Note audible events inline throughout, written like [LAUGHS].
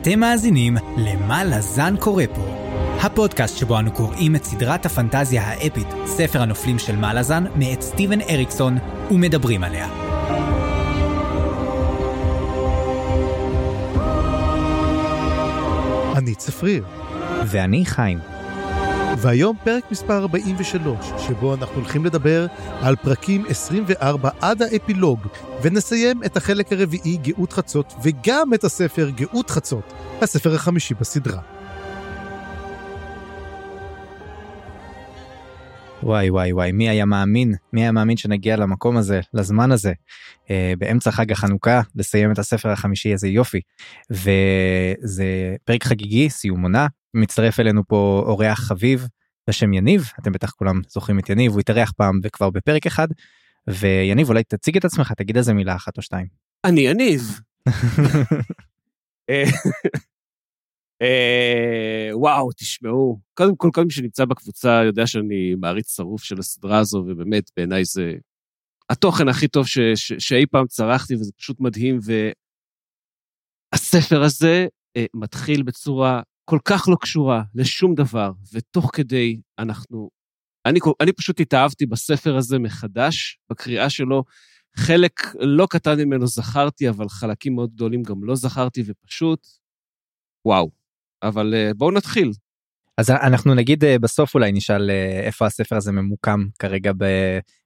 אתם מאזינים ל"מה לזן קורא פה", הפודקאסט שבו אנו קוראים את סדרת הפנטזיה האפית, ספר הנופלים של מה לזן, מאת סטיבן אריקסון, ומדברים עליה. אני צפריר, ואני חיים. והיום פרק מספר 43, שבו אנחנו הולכים לדבר על פרקים 24 עד האפילוג, ונסיים את החלק הרביעי גאות חצות, וגם את הספר גאות חצות, הספר החמישי בסדרה. וואי וואי וואי, מי היה מאמין? מי היה מאמין שנגיע למקום הזה, לזמן הזה, אה, באמצע חג החנוכה, לסיים את הספר החמישי, איזה יופי. וזה פרק חגיגי, סיום עונה, מצטרף אלינו פה אורח חביב בשם יניב, אתם בטח כולם זוכרים את יניב, הוא התארח פעם וכבר בפרק אחד. ויניב, אולי תציג את עצמך, תגיד איזה מילה אחת או שתיים. אני יניב. [LAUGHS] אה, וואו, תשמעו, קודם כל, כל מי שנמצא בקבוצה יודע שאני מעריץ שרוף של הסדרה הזו, ובאמת, בעיניי זה התוכן הכי טוב ש, ש, שאי פעם צרכתי, וזה פשוט מדהים, והספר הזה אה, מתחיל בצורה כל כך לא קשורה לשום דבר, ותוך כדי אנחנו... אני, אני פשוט התאהבתי בספר הזה מחדש, בקריאה שלו. חלק לא קטן ממנו זכרתי, אבל חלקים מאוד גדולים גם לא זכרתי, ופשוט, וואו. אבל uh, בואו נתחיל. אז אנחנו נגיד uh, בסוף אולי נשאל uh, איפה הספר הזה ממוקם כרגע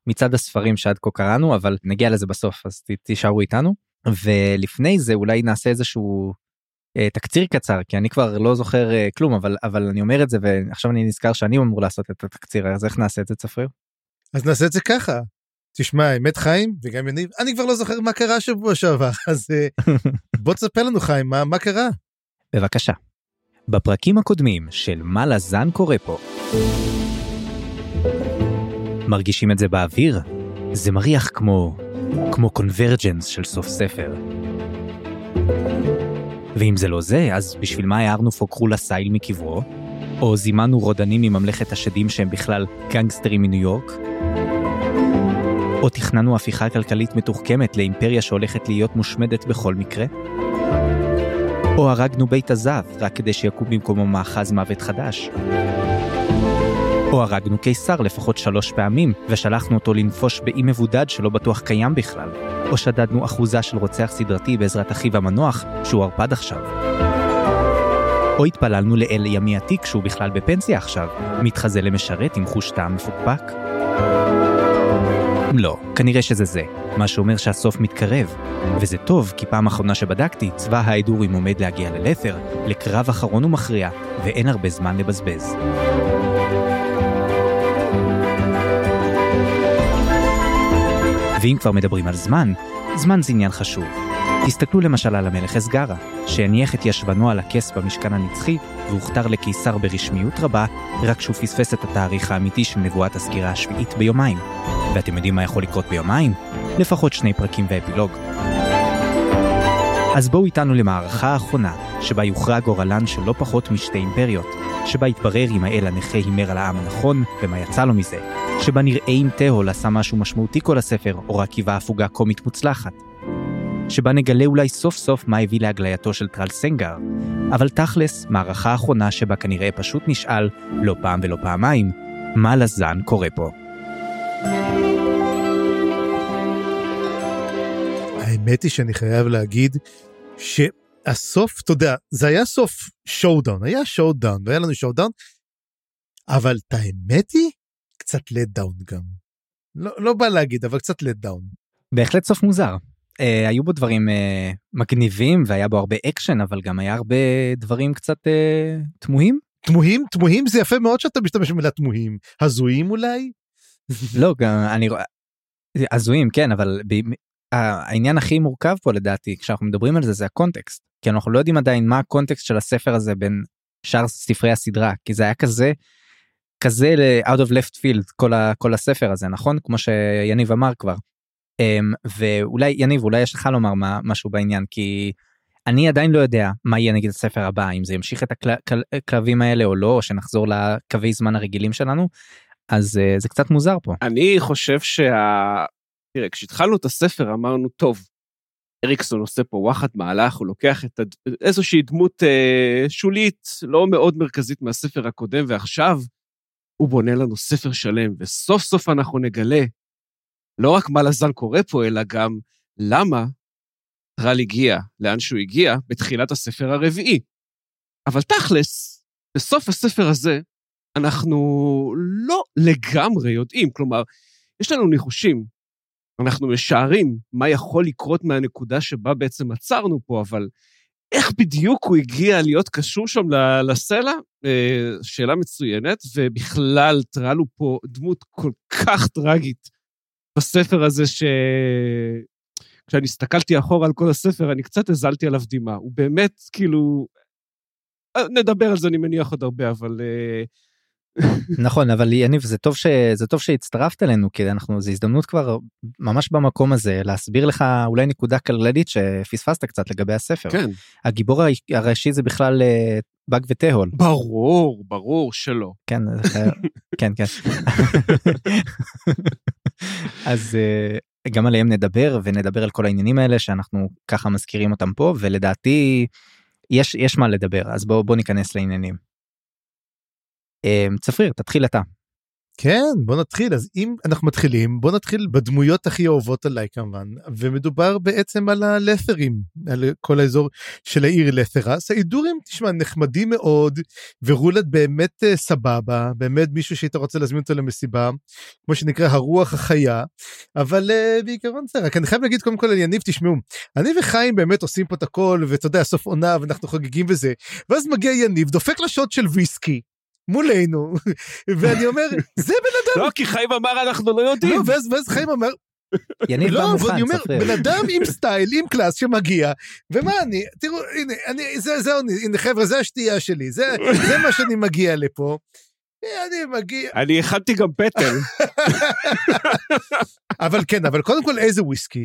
מצד הספרים שעד כה קראנו, אבל נגיע לזה בסוף, אז תישארו איתנו. ולפני זה אולי נעשה איזשהו תקציר קצר, כי אני כבר לא זוכר כלום, אבל, אבל אני אומר את זה ועכשיו אני נזכר שאני אמור לעשות את התקציר, אז איך נעשה את זה צפריר? אז נעשה את זה ככה. תשמע, האמת חיים וגם יניב, אני כבר לא זוכר מה קרה שבוע שעבר, אז [LAUGHS] בוא תספר לנו חיים, מה, מה קרה? בבקשה. בפרקים הקודמים של מה לזן קורה פה. מרגישים את זה באוויר? זה מריח כמו... כמו קונברג'נס של סוף ספר. ואם זה לא זה, אז בשביל מה הערנו פוקרו לסייל מקברו? או זימנו רודנים מממלכת השדים שהם בכלל גנגסטרים מניו יורק? או תכננו הפיכה כלכלית מתוחכמת לאימפריה שהולכת להיות מושמדת בכל מקרה? או הרגנו בית הזב רק כדי שיקום במקומו מאחז מוות חדש. או הרגנו קיסר לפחות שלוש פעמים, ושלחנו אותו לנפוש באי מבודד שלא בטוח קיים בכלל. או שדדנו אחוזה של רוצח סדרתי בעזרת אחיו המנוח, שהוא ערפד עכשיו. או התפללנו לאל ימי עתיק שהוא בכלל בפנסיה עכשיו, מתחזה למשרת עם חוש טעם מפוקפק. לא, כנראה שזה זה, מה שאומר שהסוף מתקרב. וזה טוב, כי פעם אחרונה שבדקתי, צבא ההדורים עומד להגיע ללת'ר, לקרב אחרון ומכריע, ואין הרבה זמן לבזבז. ואם כבר מדברים על זמן, זמן זה עניין חשוב. תסתכלו למשל על המלך אסגרה, שהניח את ישבנו על הכס במשכן הנצחי, והוכתר לקיסר ברשמיות רבה, רק שהוא פספס את התאריך האמיתי של נבואת הסגירה השביעית ביומיים. ואתם יודעים מה יכול לקרות ביומיים? לפחות שני פרקים ואפילוג. אז בואו איתנו למערכה האחרונה, שבה יוכרע גורלן של לא פחות משתי אימפריות, שבה יתברר אם האל הנכה הימר על העם הנכון, ומה יצא לו מזה, שבה נראה אם תהול עשה משהו משמעותי כל הספר, או רק היווה הפוגה קומית מוצלחת. שבה נגלה אולי סוף סוף מה הביא להגלייתו של טרל סנגר, אבל תכלס, מערכה אחרונה שבה כנראה פשוט נשאל, לא פעם ולא פעמיים, מה לזן קורה פה. האמת היא שאני חייב להגיד שהסוף, אתה יודע, זה היה סוף שואודאון, היה שואודאון, והיה לנו שואודאון, אבל את האמת היא, קצת let down גם. לא, לא בא להגיד, אבל קצת לט דאון. בהחלט סוף מוזר. אה, היו בו דברים אה, מגניבים והיה בו הרבה אקשן אבל גם היה הרבה דברים קצת אה, תמוהים. תמוהים תמוהים זה יפה מאוד שאתה משתמש במילה תמוהים הזויים אולי. לא גם אני רואה הזויים כן אבל ב, העניין הכי מורכב פה לדעתי כשאנחנו מדברים על זה זה הקונטקסט כי אנחנו לא יודעים עדיין מה הקונטקסט של הספר הזה בין שאר ספרי הסדרה כי זה היה כזה כזה ל-out of left field כל, ה, כל הספר הזה נכון כמו שיניב אמר כבר. Um, ואולי יניב אולי יש לך לומר מה, משהו בעניין כי אני עדיין לא יודע מה יהיה נגיד הספר הבא אם זה ימשיך את הכלבים האלה או לא או שנחזור לקווי זמן הרגילים שלנו אז uh, זה קצת מוזר פה. אני חושב שה... תראה כשהתחלנו את הספר אמרנו טוב אריקסון עושה פה וואחד מהלך, הוא לוקח את הד... איזושהי דמות אה, שולית, לא מאוד מרכזית מהספר הקודם, ועכשיו הוא בונה לנו ספר שלם, וסוף סוף אנחנו נגלה לא רק מה לזן קורה פה, אלא גם למה טרל הגיע לאן שהוא הגיע בתחילת הספר הרביעי. אבל תכלס, בסוף הספר הזה, אנחנו לא לגמרי יודעים, כלומר, יש לנו ניחושים, אנחנו משערים מה יכול לקרות מהנקודה שבה בעצם עצרנו פה, אבל איך בדיוק הוא הגיע להיות קשור שם לסלע? אה, שאלה מצוינת, ובכלל, טרל הוא פה דמות כל כך טרגית בספר הזה, ש... כשאני הסתכלתי אחורה על כל הספר, אני קצת הזלתי עליו דמעה. הוא באמת, כאילו... אה, נדבר על זה, אני מניח עוד הרבה, אבל... אה, [LAUGHS] נכון אבל יניב זה טוב שזה טוב שהצטרפת אלינו כי אנחנו זו הזדמנות כבר ממש במקום הזה להסביר לך אולי נקודה כללית שפספסת קצת לגבי הספר. כן. הגיבור הראשי זה בכלל אה, באג ותהול. ברור ברור שלא. כן כן כן. [LAUGHS] אז גם עליהם נדבר ונדבר על כל העניינים האלה שאנחנו ככה מזכירים אותם פה ולדעתי יש יש מה לדבר אז בוא בוא ניכנס לעניינים. אמ, צפריר תתחיל אתה. כן בוא נתחיל. אז אם אנחנו מתחילים בוא נתחיל בדמויות הכי אהובות עליי כמובן. ומדובר בעצם על הלת'רים על כל האזור של העיר לת'רס ההידורים תשמע נחמדים מאוד ורולד באמת uh, סבבה באמת מישהו שהיית רוצה להזמין אותו למסיבה כמו שנקרא הרוח החיה. אבל uh, בעיקרון זה רק אני חייב להגיד קודם כל על יניב תשמעו אני וחיים באמת עושים פה את הכל ואתה יודע סוף עונה ואנחנו חוגגים וזה. ואז מגיע יניב דופק לשוט של ויסקי מולנו [LAUGHS] ואני אומר זה בן אדם לא כי חיים אמר אנחנו לא יודעים לא, ואז, ואז חיים אמר יניב לא, לא, ואני אומר. בן אדם עם [LAUGHS] סטייל, עם קלאס שמגיע, ומה אני, תראו, הנה, אני, זה, זהו, הנה חבר'ה, זה השתייה שלי, זה, זה מה שאני מגיע לפה. אני מגיע, אני הכנתי גם פטל [LAUGHS] אבל כן, אבל קודם כל איזה וויסקי,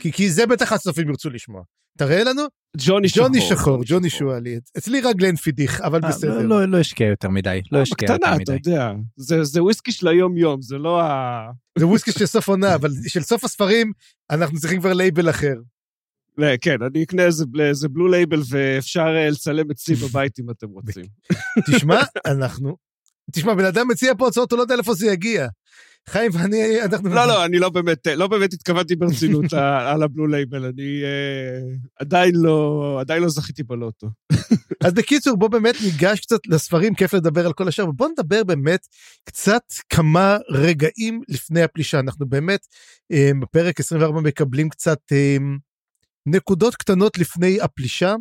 כי, כי זה בטח הצופים ירצו לשמוע. תראה לנו, ג'וני שחור ג'וני שחור, ג'וני שועלי, אצלי רק גלן פידיך, אבל אה, בסדר. לא, לא, לא השקיע יותר מדי לא השקיע יותר בקטנה אתה מדי. יודע זה זה וויסקי של היום יום זה לא ה... זה וויסקי של סוף עונה, אבל של סוף הספרים, אנחנו צריכים כבר לייבל אחר. לא, כן אני אקנה איזה איזה Blue Label ואפשר אה, לצלם אצלי בבית אם אתם רוצים. [LAUGHS] תשמע, אנחנו... תשמע, בן אדם מציע פה הצעות, הוא לא יודע לאיפה זה יגיע. חיים ואני, אנחנו... לא, לא, אני לא באמת, לא באמת התכוונתי ברצינות [LAUGHS] על ה Blue Label, אני אה, עדיין לא, עדיין לא זכיתי בלוטו. [LAUGHS] אז בקיצור, בוא באמת ניגש קצת לספרים, כיף לדבר על כל השאר, ובוא נדבר באמת קצת כמה רגעים לפני הפלישה. אנחנו באמת, אה, בפרק 24 מקבלים קצת אה, נקודות קטנות לפני הפלישה,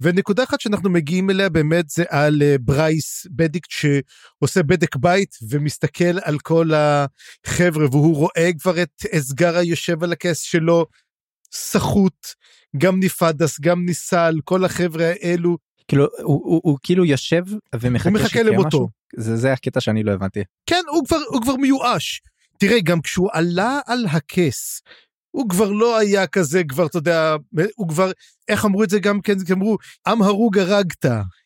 ונקודה אחת שאנחנו מגיעים אליה באמת זה על אה, ברייס בדיקט שעושה בדק בית ומסתכל על כל החבר'ה והוא רואה כבר את אזגרה יושב על הכס שלו, סחוט, גם ניפדס, גם ניסל, כל החבר'ה האלו, כאילו הוא, הוא, הוא כאילו יושב ומחכה הוא מחכה למותו. זה זה הקטע שאני לא הבנתי. כן, הוא כבר, הוא כבר מיואש. תראה, גם כשהוא עלה על הכס, הוא כבר לא היה כזה, כבר, אתה יודע, הוא כבר, איך אמרו את זה גם כן, אמרו, עם הרוג הרגת,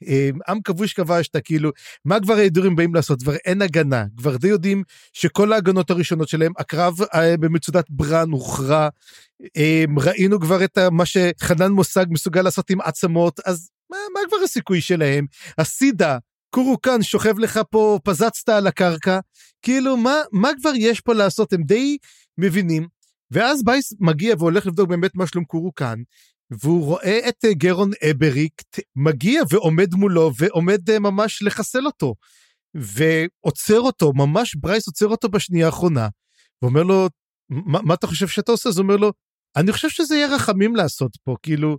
אה, עם כבוש כבשת, כאילו, מה כבר ההידורים באים לעשות? כבר אין הגנה, כבר די יודעים שכל ההגנות הראשונות שלהם, הקרב אה, במצודת ברן הוכרע, אה, ראינו כבר את מה שחנן מוסאג מסוגל לעשות עם עצמות, אז מה, מה כבר הסיכוי שלהם? הסידה, קורו קאן שוכב לך פה, פזצת על הקרקע, כאילו, מה, מה כבר יש פה לעשות? הם די מבינים. ואז ברייס מגיע והולך לבדוק באמת מה שלום קורו קאן, והוא רואה את אה, גרון אבריקט מגיע ועומד מולו ועומד אה, ממש לחסל אותו. ועוצר אותו, ממש ברייס עוצר אותו בשנייה האחרונה, ואומר לו, מה, מה אתה חושב שאתה עושה? אז הוא אומר לו, אני חושב שזה יהיה רחמים לעשות פה, כאילו,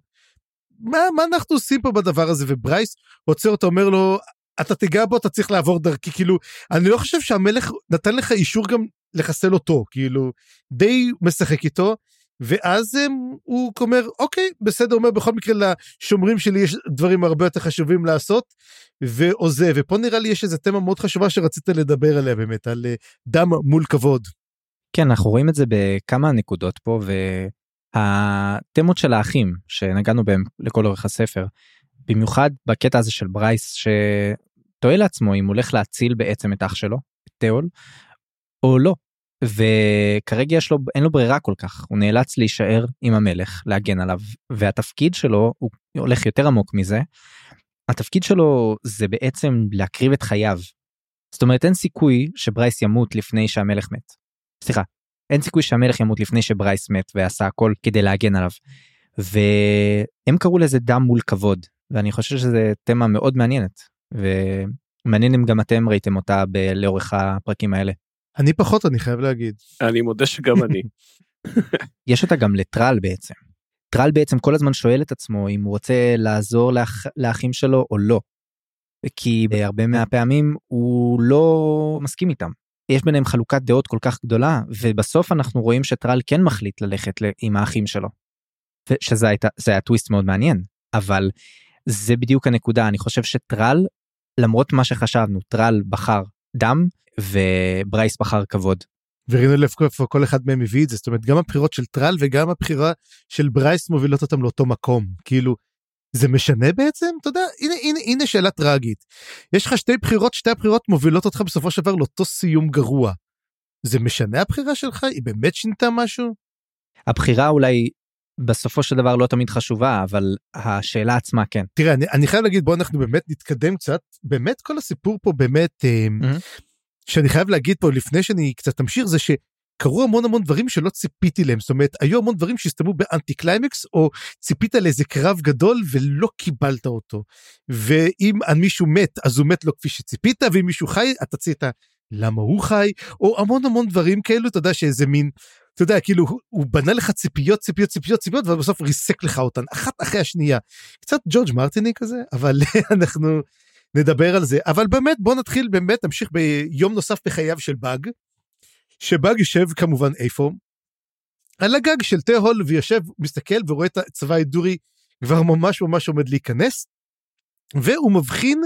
מה, מה אנחנו עושים פה בדבר הזה? וברייס עוצר אותו, אומר לו, אתה תיגע בו, אתה צריך לעבור דרכי, כאילו, אני לא חושב שהמלך נתן לך אישור גם לחסל אותו, כאילו, די משחק איתו, ואז הם, הוא אומר, אוקיי, בסדר, אומר, בכל מקרה לשומרים שלי יש דברים הרבה יותר חשובים לעשות, ועוזב. ופה נראה לי יש איזה תמה מאוד חשובה שרצית לדבר עליה באמת, על אה, דם מול כבוד. כן אנחנו רואים את זה בכמה נקודות פה והתמות של האחים שנגענו בהם לכל אורך הספר במיוחד בקטע הזה של ברייס שתוהה לעצמו אם הוא הולך להציל בעצם את אח שלו את תיאול או לא וכרגע יש לו, אין לו ברירה כל כך, הוא נאלץ להישאר עם המלך, להגן עליו, והתפקיד שלו, הוא הולך יותר עמוק מזה, התפקיד שלו זה בעצם להקריב את חייו. זאת אומרת אין סיכוי שברייס ימות לפני שהמלך מת. סליחה, אין סיכוי שהמלך ימות לפני שברייס מת ועשה הכל כדי להגן עליו. והם קראו לזה דם מול כבוד, ואני חושב שזה תמה מאוד מעניינת, ומעניין אם גם אתם ראיתם אותה ב- לאורך הפרקים האלה. אני פחות, אני חייב להגיד. אני מודה שגם אני. [LAUGHS] יש אותה גם לטרל בעצם. טרל בעצם כל הזמן שואל את עצמו אם הוא רוצה לעזור לאח, לאחים שלו או לא. כי בהרבה מהפעמים הוא לא מסכים איתם. יש ביניהם חלוקת דעות כל כך גדולה ובסוף אנחנו רואים שטרל כן מחליט ללכת עם האחים שלו. שזה הייתה, זה היה טוויסט מאוד מעניין אבל זה בדיוק הנקודה אני חושב שטרל למרות מה שחשבנו טרל בחר דם וברייס בחר כבוד. וראינו איפה כל אחד מהם הביא את זה זאת אומרת גם הבחירות של טהול וגם הבחירה של ברייס מובילות אותם לאותו מקום כאילו זה משנה בעצם אתה יודע הנה הנה הנה שאלה טראגית יש לך שתי בחירות שתי הבחירות מובילות אותך בסופו של דבר לאותו סיום גרוע. זה משנה הבחירה שלך היא באמת שינתה משהו? הבחירה אולי בסופו של דבר לא תמיד חשובה אבל השאלה עצמה כן. תראה אני, אני חייב להגיד בוא אנחנו באמת נתקדם קצת באמת כל הסיפור פה באמת mm-hmm. שאני חייב להגיד פה לפני שאני קצת אמשיך זה שקרו המון המון דברים שלא ציפיתי להם. זאת אומרת היו המון דברים שהסתיימו באנטי קליימקס או ציפית לאיזה קרב גדול ולא קיבלת אותו. ואם מישהו מת אז הוא מת לא כפי שציפית ואם מישהו חי אתה צית למה הוא חי או המון המון דברים כאלו אתה יודע שאיזה מין אתה יודע כאילו הוא בנה לך ציפיות ציפיות ציפיות ציפיות ובסוף ריסק לך אותן אחת אחרי השנייה. קצת ג'ורג' מרטיני כזה אבל [LAUGHS] אנחנו נדבר על זה אבל באמת בוא נתחיל באמת נמשיך ביום נוסף בחייו של באג. שבאג יושב כמובן איפה? על הגג של תה הול ויושב מסתכל ורואה את הצבא ההידורי כבר ממש ממש עומד להיכנס. והוא מבחין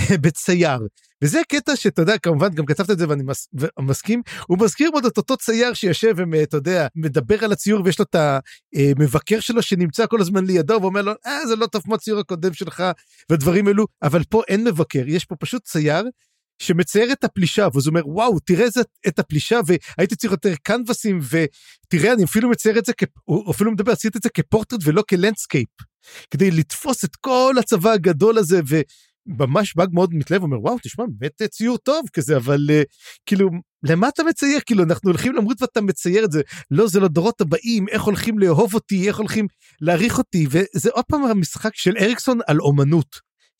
[LAUGHS] בצייר. וזה קטע שאתה יודע כמובן גם כתבת את זה ואני מס, מסכים. הוא מזכיר מאוד את אותו צייר שיושב ואתה יודע מדבר על הציור ויש לו את המבקר שלו שנמצא כל הזמן לידו ואומר לו אה זה לא טוב כמו הציור הקודם שלך ודברים אלו. אבל פה אין מבקר יש פה פשוט צייר שמצייר את הפלישה ואז הוא אומר וואו תראה זה, את הפלישה והייתי צריך יותר קנבסים ותראה אני אפילו מצייר את זה הוא אפילו מדבר עשיתי את זה כפורטרט ולא כלנדסקייפ כדי לתפוס את כל הצבא הגדול הזה ו... ממש באג מאוד מתלהב, אומר וואו תשמע באמת ציור טוב כזה אבל uh, כאילו למה אתה מצייר? כאילו אנחנו הולכים למות ואתה מצייר את זה. לא זה לדורות הבאים איך הולכים לאהוב אותי איך הולכים להעריך אותי. וזה עוד פעם המשחק של אריקסון על אומנות.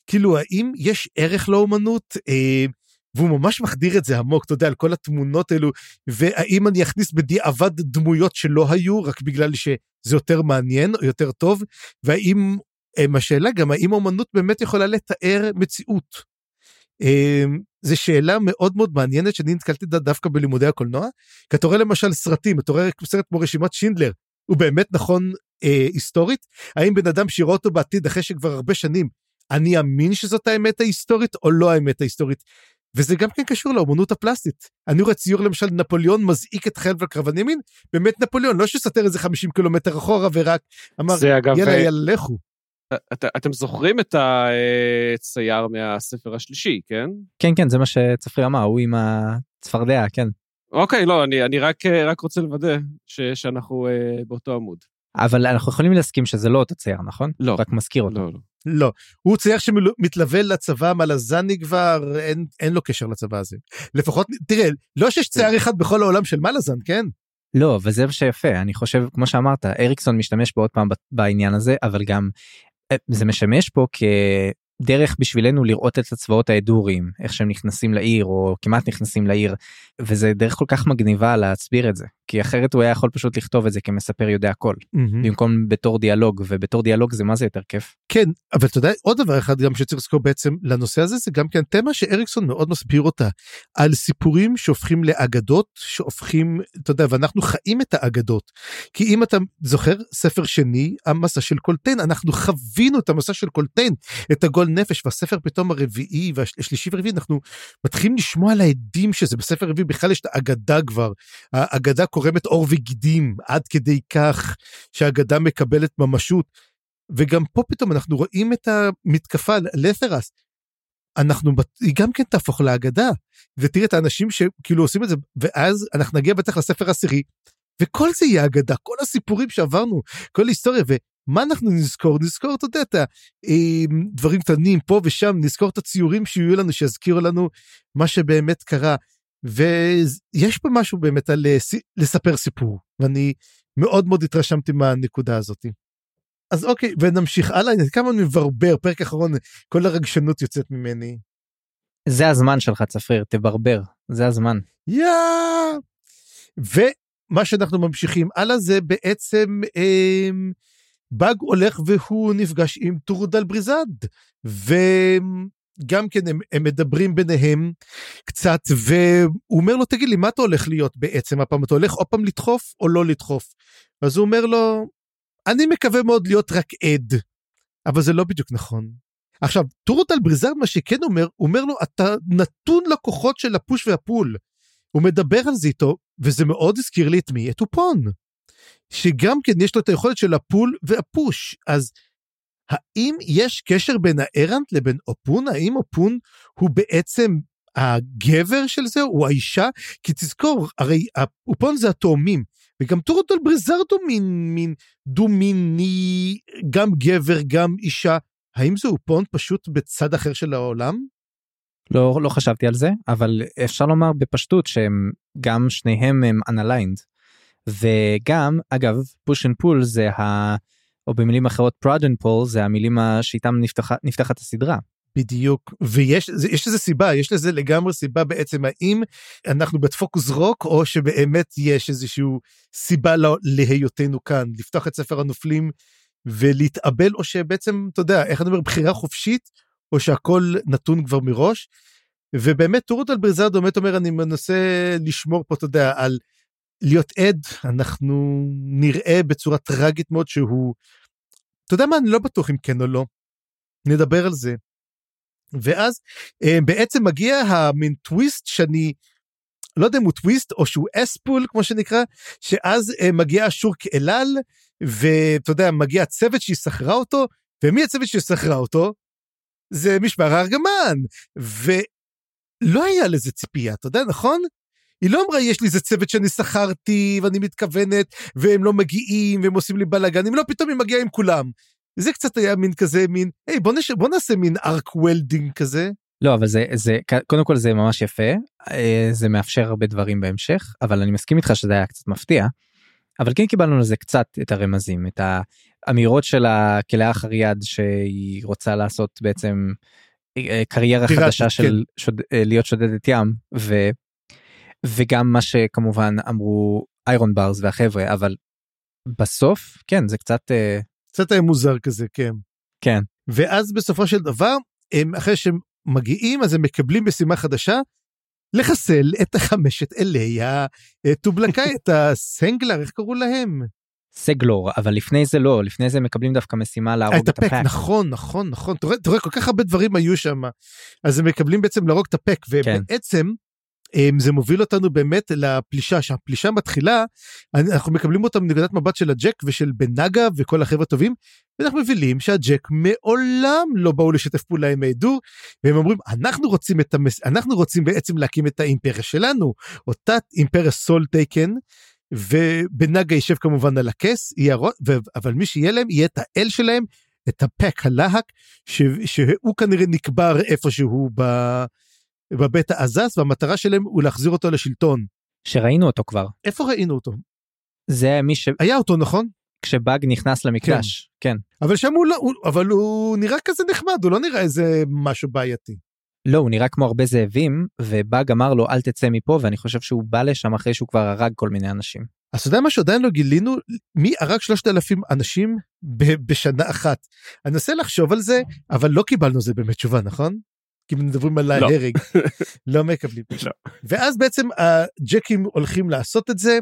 כאילו האם יש ערך לאומנות? אה, והוא ממש מחדיר את זה עמוק אתה יודע על כל התמונות האלו והאם אני אכניס בדיעבד דמויות שלא היו רק בגלל שזה יותר מעניין או יותר טוב? והאם השאלה גם האם אומנות באמת יכולה לתאר מציאות. אמ, זו שאלה מאוד מאוד מעניינת שאני נתקלתי דווקא בלימודי הקולנוע. כי אתה רואה למשל סרטים, אתה רואה סרט כמו רשימת שינדלר, הוא באמת נכון אה, היסטורית? האם בן אדם שיראה אותו בעתיד אחרי שכבר הרבה שנים, אני אאמין שזאת האמת ההיסטורית או לא האמת ההיסטורית? וזה גם כן קשור לאומנות הפלסטית. אני רואה ציור למשל נפוליאון מזעיק את חיל וקרבן ימין, באמת נפוליאון, לא שסתר איזה 50 קילומטר אחורה ורק אמר יאללה יאללה לכו. את, אתם זוכרים את הצייר מהספר השלישי, כן? כן, כן, זה מה שצפרי אמר, הוא עם הצפרדע, כן. אוקיי, לא, אני, אני רק, רק רוצה לוודא ש, שאנחנו אה, באותו עמוד. אבל אנחנו יכולים להסכים שזה לא אותו צייר, נכון? לא. רק מזכיר אותו. לא, לא. לא, הוא צייר שמתלווה לצבא מלזני כבר, אין, אין לו קשר לצבא הזה. לפחות, תראה, לא שיש צייר אחד בכל העולם של מלזן, כן? לא, וזה מה שיפה, אני חושב, כמו שאמרת, אריקסון משתמש בעוד פעם בעניין הזה, אבל גם אה, זה משמש פה כדרך בשבילנו לראות את הצבאות ההדורים איך שהם נכנסים לעיר או כמעט נכנסים לעיר וזה דרך כל כך מגניבה להסביר את זה כי אחרת הוא היה יכול פשוט לכתוב את זה כמספר יודע הכל mm-hmm. במקום בתור דיאלוג ובתור דיאלוג זה מה זה יותר כיף. כן אבל אתה יודע עוד דבר אחד גם שצריך לזכור בעצם לנושא הזה זה גם כן תמה שאריקסון מאוד מסביר אותה על סיפורים שהופכים לאגדות שהופכים אתה יודע ואנחנו חיים את האגדות כי אם אתה זוכר ספר שני המסע של קולטיין אנחנו חווינו את המסע של קולטיין את הגול נפש והספר פתאום הרביעי והשלישי והרביעי אנחנו מתחילים לשמוע על העדים שזה בספר רביעי בכלל יש את האגדה כבר האגדה קורמת עור וגידים עד כדי כך שהאגדה מקבלת ממשות. וגם פה פתאום אנחנו רואים את המתקפה לת'רס. אנחנו, היא גם כן תהפוך לאגדה. ותראה את האנשים שכאילו עושים את זה, ואז אנחנו נגיע בטח לספר העשירי, וכל זה יהיה אגדה, כל הסיפורים שעברנו, כל היסטוריה, ומה אנחנו נזכור? נזכור, אתה יודע, את הדברים קטנים פה ושם, נזכור את הציורים שיהיו לנו, שיזכירו לנו מה שבאמת קרה. ויש פה משהו באמת על אה, לספר סיפור, ואני מאוד מאוד התרשמתי מהנקודה הזאת. אז אוקיי, ונמשיך הלאה, כמה אני מברבר, פרק אחרון, כל הרגשנות יוצאת ממני. זה הזמן שלך, צפריר, תברבר, זה הזמן. יאה! ומה שאנחנו ממשיכים הלאה זה בעצם אה, באג הולך והוא נפגש עם טורדל בריזד, וגם כן הם, הם מדברים ביניהם קצת, והוא אומר לו, תגיד לי, מה אתה הולך להיות בעצם הפעם? אתה הולך עוד פעם לדחוף או לא לדחוף? אז הוא אומר לו, אני מקווה מאוד להיות רק עד, אבל זה לא בדיוק נכון. עכשיו, טורוטל בריזר מה שכן אומר, הוא אומר לו, אתה נתון לכוחות של הפוש והפול. הוא מדבר על זה איתו, וזה מאוד הזכיר לי את מי? את אופון. שגם כן יש לו את היכולת של הפול והפוש. אז האם יש קשר בין הארנט לבין אופון? האם אופון הוא בעצם הגבר של זה, הוא האישה? כי תזכור, הרי אופון זה התאומים. וגם טורטל בריזרדו מין, מין דו-מיני, גם גבר, גם אישה. האם זה אופון פשוט בצד אחר של העולם? לא, לא חשבתי על זה, אבל אפשר לומר בפשטות שהם גם שניהם הם unaligned. וגם, אגב, push and pull זה ה... או במילים אחרות push and pull זה המילים שאיתם נפתח, נפתחת הסדרה. בדיוק ויש יש לזה סיבה יש לזה לגמרי סיבה בעצם האם אנחנו בפוקוס רוק או שבאמת יש איזושהי סיבה לה, להיותנו כאן לפתוח את ספר הנופלים ולהתאבל או שבעצם אתה יודע איך אני אומר בחירה חופשית או שהכל נתון כבר מראש. ובאמת טורות על ברזרדו באמת אומר אני מנסה לשמור פה אתה יודע על להיות עד אנחנו נראה בצורה טראגית מאוד שהוא. אתה יודע מה אני לא בטוח אם כן או לא. נדבר על זה. ואז אה, בעצם מגיע המין טוויסט שאני לא יודע אם הוא טוויסט או שהוא ass pull כמו שנקרא שאז אה, מגיע השורק אלעל ואתה יודע מגיע הצוות שהיא שכרה אותו ומי הצוות ששכרה אותו? זה משמר הארגמן ולא היה לזה ציפייה אתה יודע נכון? היא לא אמרה יש לי איזה צוות שאני שכרתי ואני מתכוונת והם לא מגיעים והם עושים לי בלאגנים לא פתאום היא מגיעה עם כולם זה קצת היה מין כזה מין היי בוא, נש... בוא נעשה מין arc welding כזה. לא אבל זה זה קודם כל זה ממש יפה אה, זה מאפשר הרבה דברים בהמשך אבל אני מסכים איתך שזה היה קצת מפתיע. אבל כן קיבלנו לזה קצת את הרמזים את האמירות של הכלאח אריאד שהיא רוצה לעשות בעצם אה, קריירה פירטית, חדשה של כן. שוד, אה, להיות שודדת ים ו, וגם מה שכמובן אמרו איירון ברס והחבר'ה אבל בסוף כן זה קצת קצת היה מוזר כזה, כן. כן. ואז בסופו של דבר, הם, אחרי שהם מגיעים, אז הם מקבלים משימה חדשה, לחסל את החמשת אלי הטובלקאי, את הסנגלר, איך קראו להם? סגלור, אבל לפני זה לא, לפני זה מקבלים דווקא משימה להרוג את הפק. נכון, נכון, נכון, אתה רואה, אתה רואה, כל כך הרבה דברים היו שם, אז הם מקבלים בעצם להרוג את הפק, כן. ובעצם, כן. זה מוביל אותנו באמת לפלישה. שהפלישה מתחילה אנחנו מקבלים אותה מנקודת מבט של הג'ק ושל בנגה וכל החבר'ה הטובים ואנחנו מבינים שהג'ק מעולם לא באו לשתף פעולה עם ההידור והם אומרים אנחנו רוצים את המס... אנחנו רוצים בעצם להקים את האימפריה שלנו. אותה אימפריה סול טייקן ובנגה יישב כמובן על הכס הר... ו... אבל מי שיהיה להם יהיה את האל שלהם את הפק הלהק ש... שהוא כנראה נקבר איפשהו ב... בבית העזס והמטרה שלהם הוא להחזיר אותו לשלטון. שראינו אותו כבר. איפה ראינו אותו? זה מי ש... היה אותו נכון? כשבאג נכנס למקדש, כן. כן. אבל שם הוא לא, הוא, אבל הוא נראה כזה נחמד, הוא לא נראה איזה משהו בעייתי. לא, הוא נראה כמו הרבה זאבים, ובאג אמר לו אל תצא מפה, ואני חושב שהוא בא לשם אחרי שהוא כבר הרג כל מיני אנשים. אז אתה יודע מה שעדיין לא גילינו? מי הרג 3,000 אנשים בשנה אחת? אני אנסה לחשוב על זה, אבל לא קיבלנו זה באמת תשובה, נכון? כי מדברים על לא. ההרג, [LAUGHS] לא מקבלים. לא. ואז בעצם הג'קים הולכים לעשות את זה,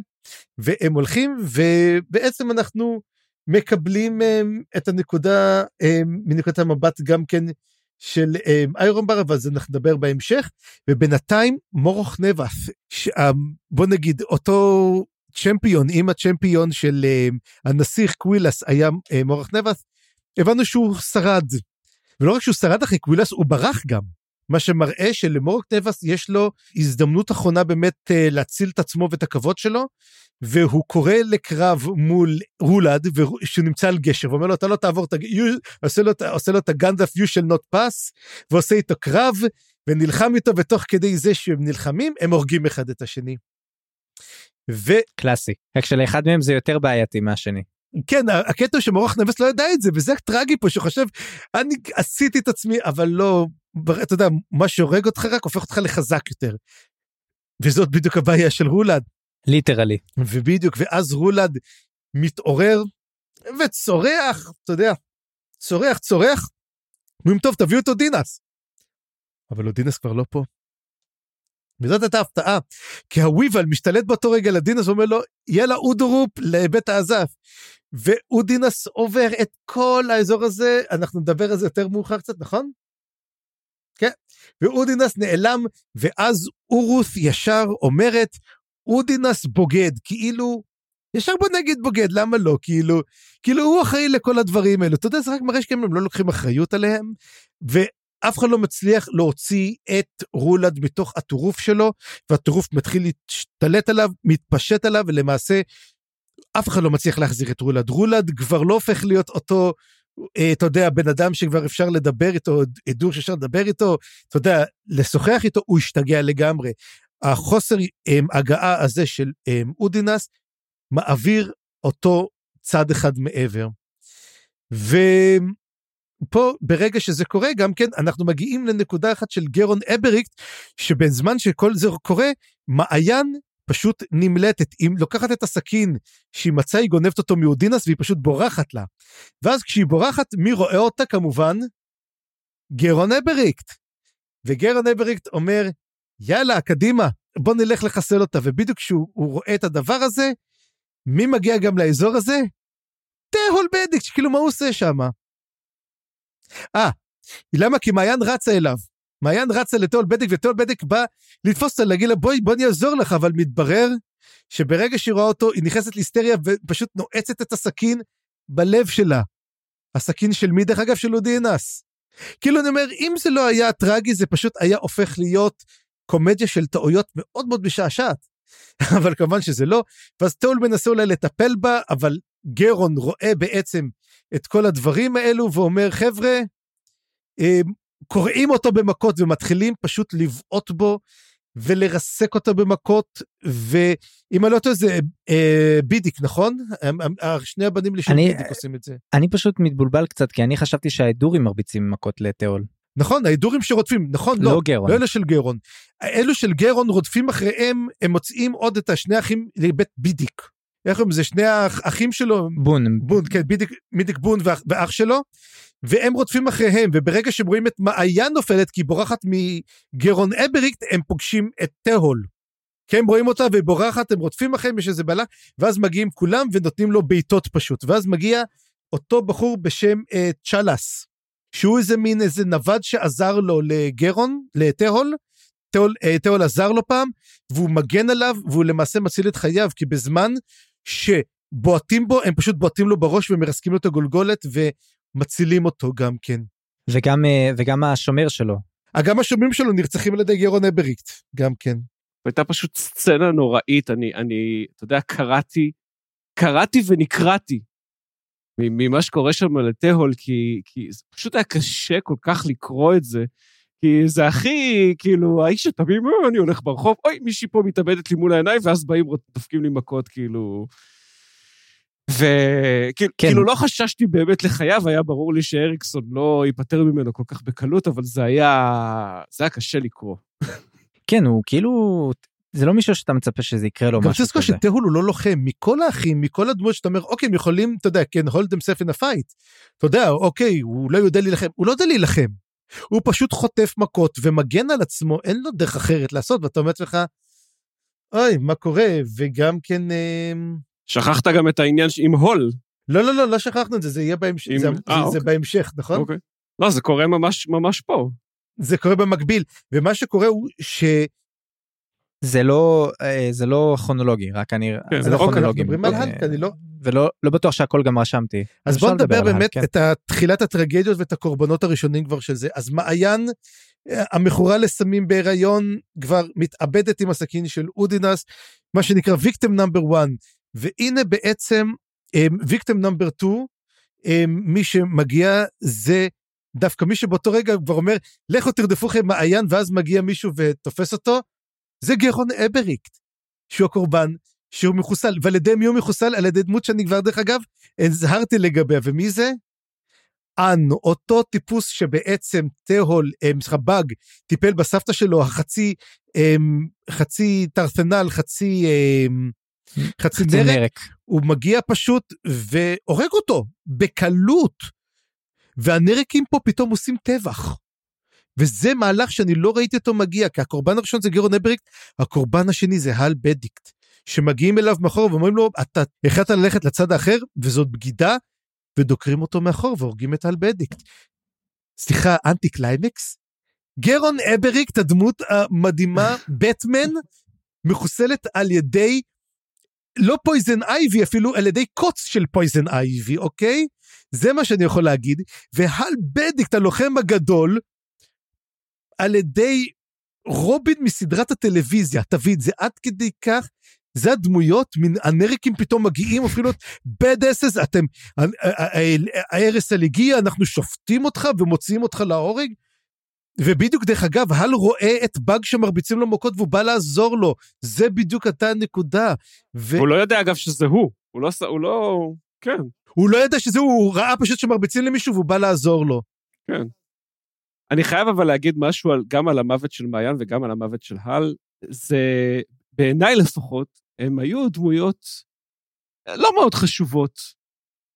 והם הולכים, ובעצם אנחנו מקבלים um, את הנקודה um, מנקודת המבט גם כן של um, איירון בר, אבל זה אנחנו נדבר בהמשך, ובינתיים מורוך נבס, בוא נגיד אותו צ'מפיון, אם הצ'מפיון של הנסיך קווילס היה מורוך נבס, הבנו שהוא שרד. ולא רק שהוא שרד אחרי קווילס, הוא ברח גם. מה שמראה שלמורק נבס יש לו הזדמנות אחרונה באמת אה, להציל את עצמו ואת הכבוד שלו, והוא קורא לקרב מול רולד, שהוא נמצא על גשר, ואומר לו, אתה לא תעבור ה... עושה לו, עושה לו את הגנדף you shall not pass, ועושה איתו קרב, ונלחם איתו, ותוך כדי זה שהם נלחמים, הם הורגים אחד את השני. ו... קלאסי. רק שלאחד מהם זה יותר בעייתי מהשני. כן, הקטע שמורח נבס לא ידע את זה, וזה טרגי פה, שחושב, אני עשיתי את עצמי, אבל לא, אתה יודע, מה שהורג אותך רק הופך אותך לחזק יותר. וזאת בדיוק הבעיה של רולד. literally. ובדיוק, ואז רולד מתעורר וצורח, אתה יודע, צורח, צורח, אומרים, טוב, תביאו את אודינס. אבל אודינס כבר לא פה. וזאת הייתה הפתעה, כי הוויבל משתלט באותו רגע לדינס ואומר לו, יאללה אודורופ לבית האזת'. ואודינס עובר את כל האזור הזה, אנחנו נדבר על זה יותר מאוחר קצת, נכון? כן. ואודינס נעלם, ואז אורוס ישר אומרת, אודינס בוגד, כאילו, ישר בוא נגיד בוגד, למה לא? כאילו, כאילו הוא אחראי לכל הדברים האלו. אתה יודע, זה רק מראה שכם הם לא לוקחים אחריות עליהם, ואף אחד לא מצליח להוציא את רולד מתוך הטירוף שלו, והטירוף מתחיל להשתלט עליו, מתפשט עליו, ולמעשה אף אחד לא מצליח להחזיר את רולד. רולד כבר לא הופך להיות אותו, אתה יודע, בן אדם שכבר אפשר לדבר איתו, עדור שאפשר לדבר איתו, אתה יודע, לשוחח איתו, הוא השתגע לגמרי. החוסר הם, הגעה הזה של הם, אודינס מעביר אותו צד אחד מעבר. ופה ברגע שזה קורה גם כן אנחנו מגיעים לנקודה אחת של גרון אבריקט שבזמן שכל זה קורה מעיין פשוט נמלטת, היא לוקחת את הסכין שהיא מצאה, היא גונבת אותו מאודינס והיא פשוט בורחת לה. ואז כשהיא בורחת, מי רואה אותה כמובן? גרון אבריקט. וגרון אבריקט אומר, יאללה, קדימה, בוא נלך לחסל אותה. ובדיוק כשהוא רואה את הדבר הזה, מי מגיע גם לאזור הזה? תהול בדיק, כאילו מה הוא עושה שם? אה, למה? כי מעיין רצה אליו. מעיין רצה לתיאול בדק, ותיאול בדק בא לתפוס אותה, להגיד לה, בואי, בוא אני אעזור לך, אבל מתברר שברגע שהיא רואה אותו, היא נכנסת להיסטריה ופשוט נועצת את הסכין בלב שלה. הסכין של מי, דרך אגב? של אודי אנס. כאילו, אני אומר, אם זה לא היה טרגי, זה פשוט היה הופך להיות קומדיה של טעויות מאוד מאוד משעשעת. [LAUGHS] אבל כמובן שזה לא, ואז תיאול מנסה אולי לטפל בה, אבל גרון רואה בעצם את כל הדברים האלו ואומר, חבר'ה, אמ, קורעים אותו במכות ומתחילים פשוט לבעוט בו ולרסק אותו במכות, ואם אני לא טועה זה אה, בידיק, נכון? שני הבנים לי של בידיק עושים את זה. אני פשוט מתבולבל קצת, כי אני חשבתי שההדורים מרביצים מכות לתיאול. נכון, ההדורים שרודפים, נכון, לא, לא גרון. לא אלה של גרון. אלו של גרון רודפים אחריהם, הם מוצאים עוד את השני אחים לבית בידיק. איך קוראים לזה? שני האחים שלו? בון. בון, כן, בידיק, בידיק בון ואח, ואח שלו. והם רודפים אחריהם, וברגע שהם רואים את מעיין נופלת, כי היא בורחת מגרון אבריקט, הם פוגשים את תהול. כי הם רואים אותה והיא בורחת, הם רודפים אחריהם, יש איזה בלה, ואז מגיעים כולם ונותנים לו בעיטות פשוט. ואז מגיע אותו בחור בשם אה, צ'לס, שהוא איזה מין איזה נווד שעזר לו לגרון, לתהול, תהול, אה, תהול עזר לו פעם, והוא מגן עליו, והוא למעשה מציל את חייו, כי בזמן שבועטים בו, הם פשוט בועטים לו בראש ומרסקים לו את הגולגולת, מצילים אותו גם כן. וגם, אה, וגם השומר שלו. אה, גם השומרים שלו נרצחים על ידי גרון אבריקט, גם כן. הייתה פשוט סצנה נוראית, אני, אני, אתה יודע, קראתי, קראתי ונקרעתי ממה שקורה שם לתהול, כי, כי זה פשוט היה קשה כל כך לקרוא את זה. כי זה הכי, כאילו, האיש התמים, אה, אני הולך ברחוב, אוי, מישהי פה מתאבדת לי מול העיניים, ואז באים, דופקים לי מכות, כאילו... וכאילו כן. כאילו לא חששתי באמת לחייו, היה ברור לי שאריקסון לא ייפטר ממנו כל כך בקלות, אבל זה היה, זה היה קשה לקרוא. כן, הוא כאילו, זה לא מישהו שאתה מצפה שזה יקרה לו משהו כזה. גם צריך לזכור שטהול הוא לא לוחם, מכל האחים, מכל הדמות שאתה אומר, אוקיי, הם יכולים, אתה יודע, כן, hold them safe in a fight. אתה יודע, אוקיי, הוא לא יודע להילחם, הוא לא יודע להילחם. הוא פשוט חוטף מכות ומגן על עצמו, אין לו דרך אחרת לעשות, ואתה אומר לך, אוי, מה קורה? וגם כן... אה... שכחת גם את העניין עם הול. לא, לא, לא, לא שכחנו את זה, זה יהיה בהמשך, עם... זה, 아, זה, אוקיי. זה בהמשך, נכון? אוקיי. לא, זה קורה ממש, ממש פה. זה קורה במקביל, ומה שקורה הוא ש... זה לא, אה, זה לא כרונולוגי, רק אני... כן, זה לא כרונולוגי. אנחנו מדברים על האלק, אני לא... ולא לא בטוח שהכל גם רשמתי. אז בוא נדבר באמת כן. את תחילת הטרגדיות ואת הקורבנות הראשונים כבר של זה. אז מעיין, אה, המכורה לסמים בהיריון, כבר מתאבדת עם הסכין של אודינס, מה שנקרא ויקטם נאמבר 1. והנה בעצם ויקטם נאמבר 2, מי שמגיע זה דווקא מי שבאותו רגע כבר אומר, לכו תרדפו לכם מעיין, ואז מגיע מישהו ותופס אותו, זה גרון אבריקט, שהוא הקורבן, שהוא מחוסל, ועל ידי מי הוא מחוסל? על ידי דמות שאני כבר, דרך אגב, הזהרתי לגביה, ומי זה? אן, אותו טיפוס שבעצם תהול, סליחה, באג, טיפל בסבתא שלו, החצי, אמ, חצי טרפנל, חצי, אמ, חצי חצי נרק, נרק. הוא מגיע פשוט והורג אותו, בקלות. והנרקים פה פתאום עושים טבח. וזה מהלך שאני לא ראיתי אותו מגיע, כי הקורבן הראשון זה גרון אבריקט, הקורבן השני זה הל בדיקט, שמגיעים אליו מאחור ואומרים לו, אתה החלטת ללכת לצד האחר, וזאת בגידה, ודוקרים אותו מאחור והורגים את הל בדיקט. סליחה, אנטי קליימקס? גרון אבריקט, הדמות המדהימה, [LAUGHS] בטמן, מחוסלת על ידי, לא poison ivy אפילו, על ידי קוץ של poison ivy, אוקיי? זה מה שאני יכול להגיד. והל בדיקט, הלוחם הגדול, על ידי רובין מסדרת הטלוויזיה, תבין, זה עד כדי כך, זה הדמויות, מן הנרקים פתאום מגיעים, הופכים להיות bad asses, אתם, על הגיע, אנחנו שופטים אותך ומוציאים אותך להורג. ובדיוק, דרך אגב, הל רואה את באג שמרביצים לו מכות והוא בא לעזור לו. זה בדיוק הייתה הנקודה. ו... הוא לא יודע, אגב, שזה הוא. הוא לא... הוא לא... כן. הוא לא ידע שזה הוא, הוא ראה פשוט שמרביצים למישהו והוא בא לעזור לו. כן. אני חייב אבל להגיד משהו על, גם על המוות של מעיין וגם על המוות של הל. זה, בעיניי לפחות, הם היו דמויות לא מאוד חשובות.